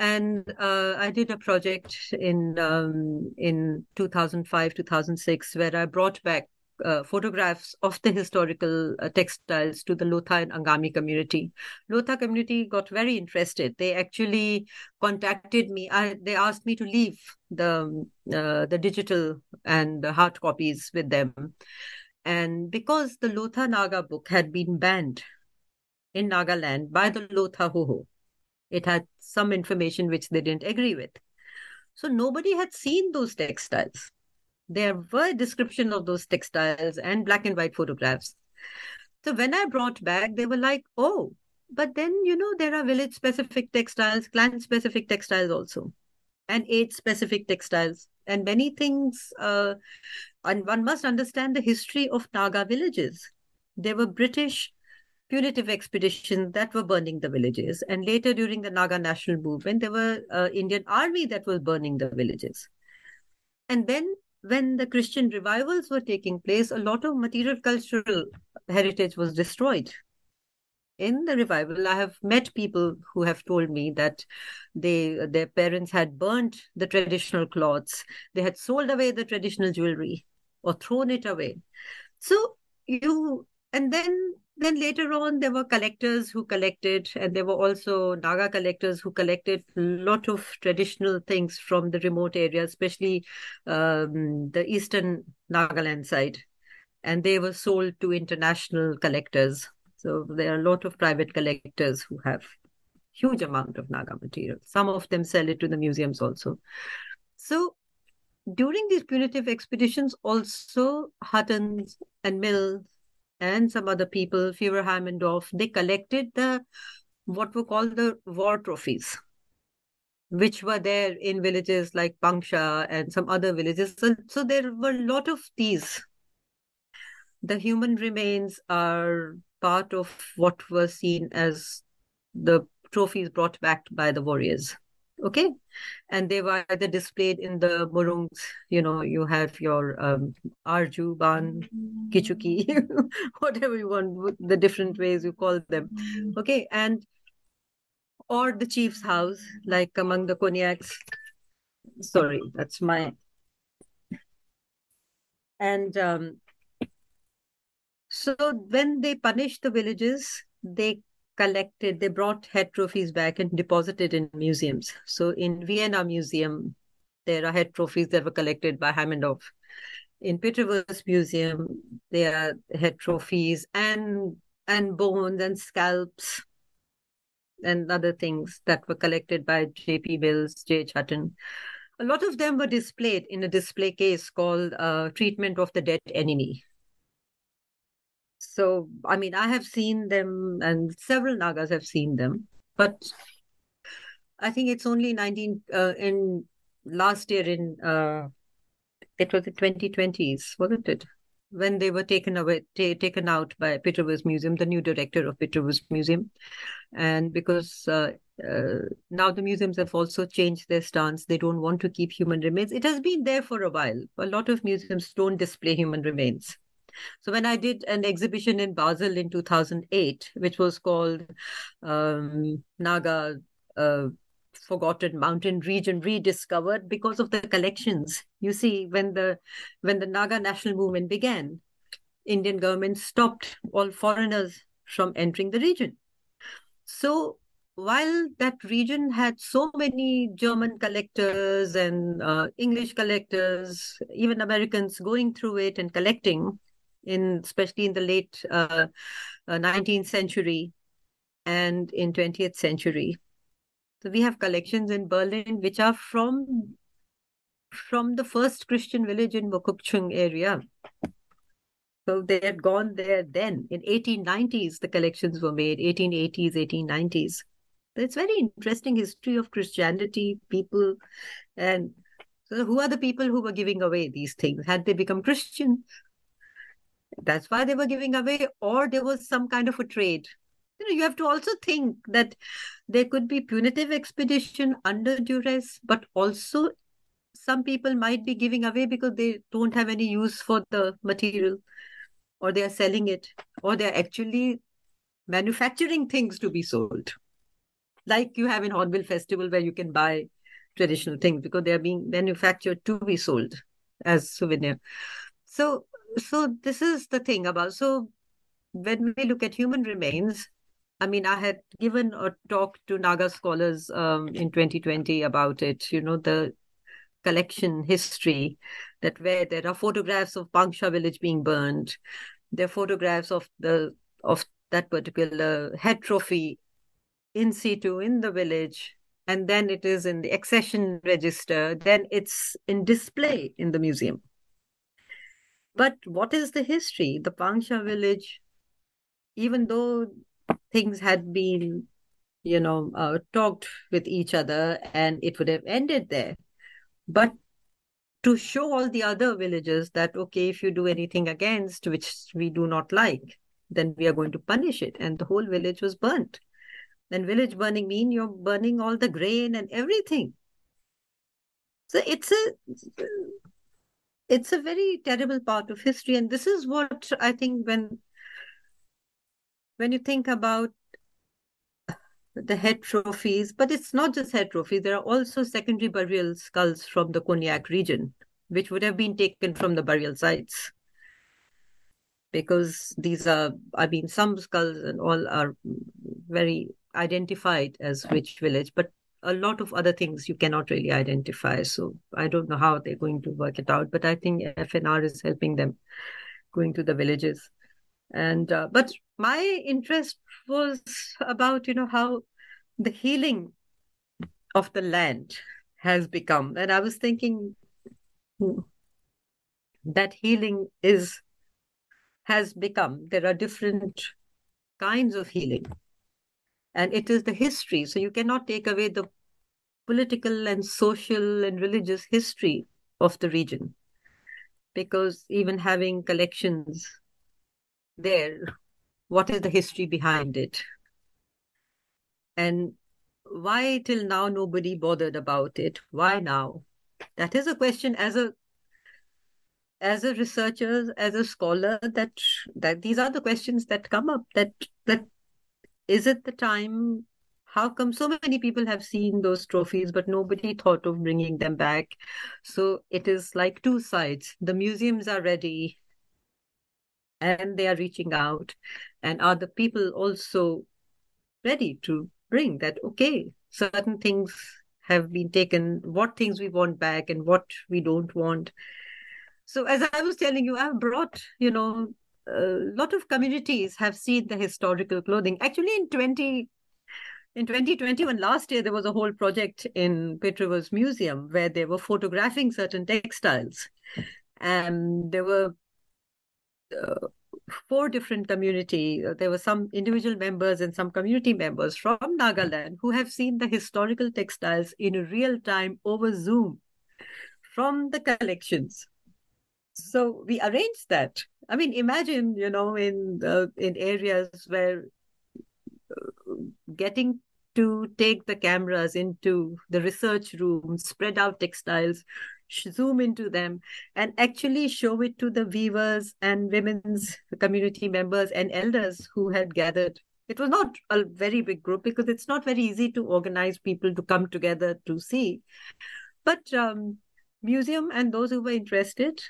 and uh, I did a project in um, in 2005 2006 where I brought back uh, photographs of the historical uh, textiles to the Lotha and Angami community. Lotha community got very interested. They actually contacted me. I, they asked me to leave the uh, the digital and the hard copies with them, and because the Lotha Naga book had been banned in Nagaland by the Lotha Hoho, it had some information which they didn't agree with. So nobody had seen those textiles there were description of those textiles and black and white photographs. So when I brought back, they were like, oh, but then, you know, there are village specific textiles, clan specific textiles also, and age specific textiles, and many things. Uh, and one must understand the history of Naga villages. There were British punitive expeditions that were burning the villages. And later, during the Naga national movement, there were uh, Indian army that was burning the villages. And then when the Christian revivals were taking place, a lot of material cultural heritage was destroyed. In the revival, I have met people who have told me that they their parents had burnt the traditional clothes, they had sold away the traditional jewelry or thrown it away. So you and then then later on there were collectors who collected and there were also naga collectors who collected a lot of traditional things from the remote areas especially um, the eastern nagaland side. And they were sold to international collectors so there are a lot of private collectors who have huge amount of naga material some of them sell it to the museums also so during these punitive expeditions also huttons and mills and some other people, Fürer-Haimendorf, they collected the what were called the war trophies, which were there in villages like Pangsha and some other villages. So, so there were a lot of these. The human remains are part of what was seen as the trophies brought back by the warriors okay? And they were either displayed in the morungs you know you have your um, arju ban kichuki whatever you want the different ways you call them okay? And or the chief's house like among the Konyaks sorry that's my and um, so when they punished the villages they collected, they brought head trophies back and deposited in museums. So in Vienna Museum, there are head trophies that were collected by Haimendorf. In Pitt Rivers Museum, there are head trophies and and bones and scalps and other things that were collected by J.P. Mills, J.H. Hutton. A lot of them were displayed in a display case called uh, Treatment of the Dead Enemy. So, I mean, I have seen them, and several Nagas have seen them, but I think it's only 19 uh, in last year in uh, it was the 2020s, wasn't it? When they were taken away, t- taken out by Pitt Rivers Museum, the new director of Pitt Rivers Museum, and because uh, uh, now the museums have also changed their stance, they don't want to keep human remains. It has been there for a while. A lot of museums don't display human remains so when I did an exhibition in Basel in 2008, which was called um, Naga uh, Forgotten Mountain Region Rediscovered, because of the collections. You see, when the when the Naga national movement began, Indian government stopped all foreigners from entering the region. So while that region had so many German collectors and uh, English collectors, even Americans going through it and collecting, in especially in the late uh, uh, 19th century and in 20th century. So we have collections in Berlin which are from from the first Christian village in Mokokchung area. So they had gone there then. In 1890s, the collections were made, 1880s, 1890s. So it's very interesting history of Christianity, people, and so who are the people who were giving away these things? Had they become Christians? That's why they were giving away or there was some kind of a trade. You know you have to also think that there could be punitive expedition under duress but also some people might be giving away because they don't have any use for the material or they are selling it or they're actually manufacturing things to be sold. Like you have in hornbill festival where you can buy traditional things because they are being manufactured to be sold as souvenir. So so this is the thing about so when we look at human remains, I mean, I had given a talk to Naga scholars um, in 2020 about it. You know, the collection history that where there are photographs of Pangsha village being burned, there are photographs of the of that particular head trophy in situ in the village, and then it is in the accession register, then it's in display in the museum. But what is the history? The Pangsha village, even though things had been, you know, uh, talked with each other and it would have ended there, but to show all the other villages that, okay, if you do anything against which we do not like, then we are going to punish it. And the whole village was burnt. Then village burning mean you're burning all the grain and everything. So it's a it's a very terrible part of history. And this is what I think when when you think about the head trophies, but it's not just head trophies, there are also secondary burial skulls from the Konyak region, which would have been taken from the burial sites. Because these are, I mean, some skulls and all are very identified as which village, but a lot of other things you cannot really identify. So I don't know how they're going to work it out, but I think FNR is helping them going to the villages. And uh, but my interest was about you know how the healing of the land has become, and I was thinking hmm, that healing is has become. There are different kinds of healing and it is the history. So you cannot take away the political and social and religious history of the region because even having collections there, what is the history behind it? And why till now nobody bothered about it? Why now? That is a question as a as a researcher, as a scholar, that that these are the questions that come up. That that is it the time? How come so many people have seen those trophies but nobody thought of bringing them back? So it is like two sides. The museums are ready and they are reaching out. And are the people also ready to bring that okay certain things have been taken what things we want back and what we don't want? So as i was telling you i've brought you know a lot of communities have seen the historical clothing. Actually, in 20 in 2021, last year, there was a whole project in Pitt Museum where they were photographing certain textiles. And there were uh, four different community. Uh, there were some individual members and some community members from Nagaland who have seen the historical textiles in real time over Zoom from the collections. So we arranged that I mean, imagine, you know, in in areas where uh, getting to take the cameras into the research room, spread out textiles, zoom into them, and actually show it to the weavers and women's community members and elders who had gathered. It was not a very big group because it's not very easy to organize people to come together to see. But um, museum and those who were interested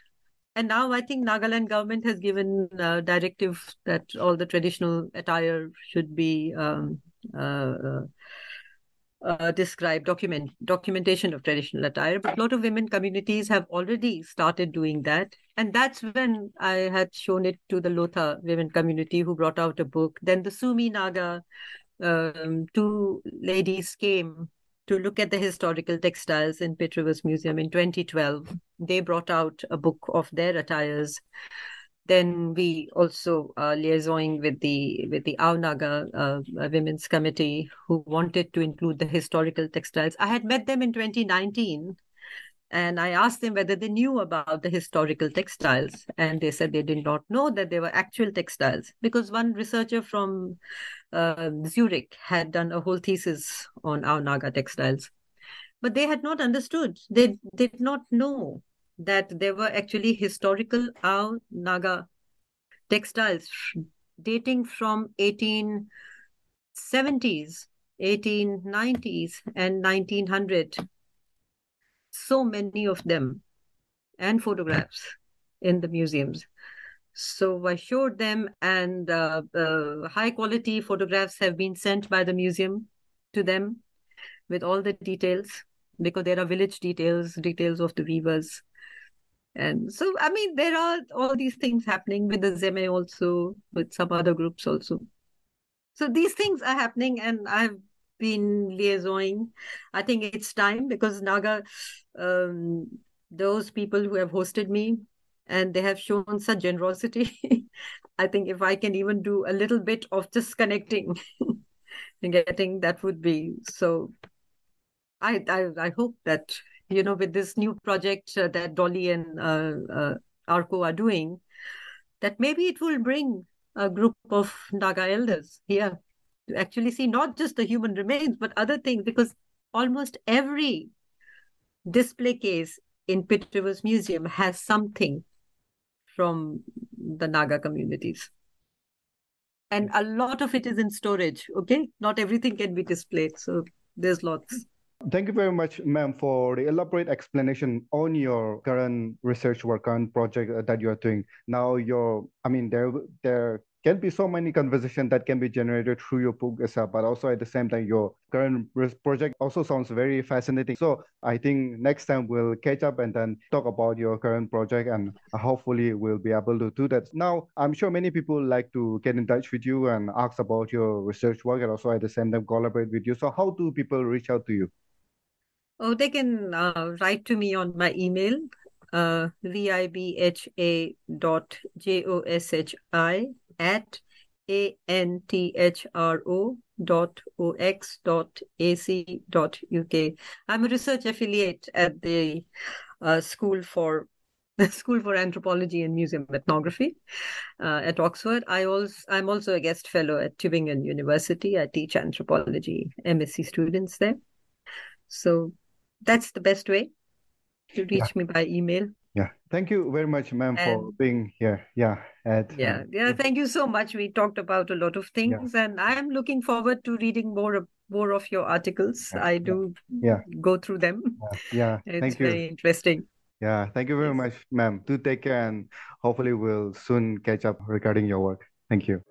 and now I think Nagaland government has given a directive that all the traditional attire should be um, uh, uh, uh, described, document documentation of traditional attire. But a lot of women communities have already started doing that, and that's when I had shown it to the Lotha women community, who brought out a book. Then the Sumi Naga um, two ladies came to look at the historical textiles in Pitt Rivers Museum in 2012. They brought out a book of their attires. Then we also uh, liaisoning with the with the Aonaga uh, Women's Committee who wanted to include the historical textiles. I had met them in 2019 and I asked them whether they knew about the historical textiles, and they said they did not know that they were actual textiles because one researcher from uh, Zurich had done a whole thesis on our Naga textiles. But they had not understood, they did not know that there were actually historical Ao Naga textiles dating from 1870s, 1890s, and 1900. So many of them, and photographs. in the museums. So I showed them, and uh, uh, high quality photographs have been sent by the museum to them with all the details because there are village details, details of the weavers. And so, I mean, there are all these things happening with the Zeme also, with some other groups also. So these things are happening, and I've been liaisoning. I think it's time because Naga, um, those people who have hosted me, and they have shown such generosity. I think if I can even do a little bit of just connecting and getting, that would be so. I I, I hope that you know with this new project uh, that Dolly and uh, uh, Arco are doing, that maybe it will bring a group of Naga elders here to actually see not just the human remains, but other things, because almost every display case in Pitt Rivers Museum has something from the Naga communities. And a lot of it is in storage, okay? Not everything can be displayed. So there's lots. Thank you very much, ma'am, for the elaborate explanation on your current research work, current project uh, that you are doing. Now, your, I mean, there, there can be so many conversation that can be generated through your book itself, but also at the same time, your current project also sounds very fascinating. So I think next time we'll catch up and then talk about your current project and hopefully we'll be able to do that. Now, I'm sure many people like to get in touch with you and ask about your research work and also at the same time collaborate with you. So how do people reach out to you? Oh, they can uh, write to me on my email, uh, vibha dot j-o-s-h-i at anthro dot ox dot ac dot uk. I'm a research affiliate at the uh, School for School for Anthropology and Museum Ethnography uh, at Oxford. I also I'm also a guest fellow at Tübingen University. I teach anthropology MSc students there. So that's the best way to reach yeah. me by email. Yeah. Thank you very much, ma'am, for being here. Yeah. At, uh, yeah. Yeah. Thank you so much. We talked about a lot of things, yeah. and I'm looking forward to reading more more of your articles. Yeah. I do yeah. go through them. Yeah. it's Thank you. very interesting. Yeah. Thank you very yes. much, ma'am. Do take care, and hopefully we'll soon catch up regarding your work. Thank you.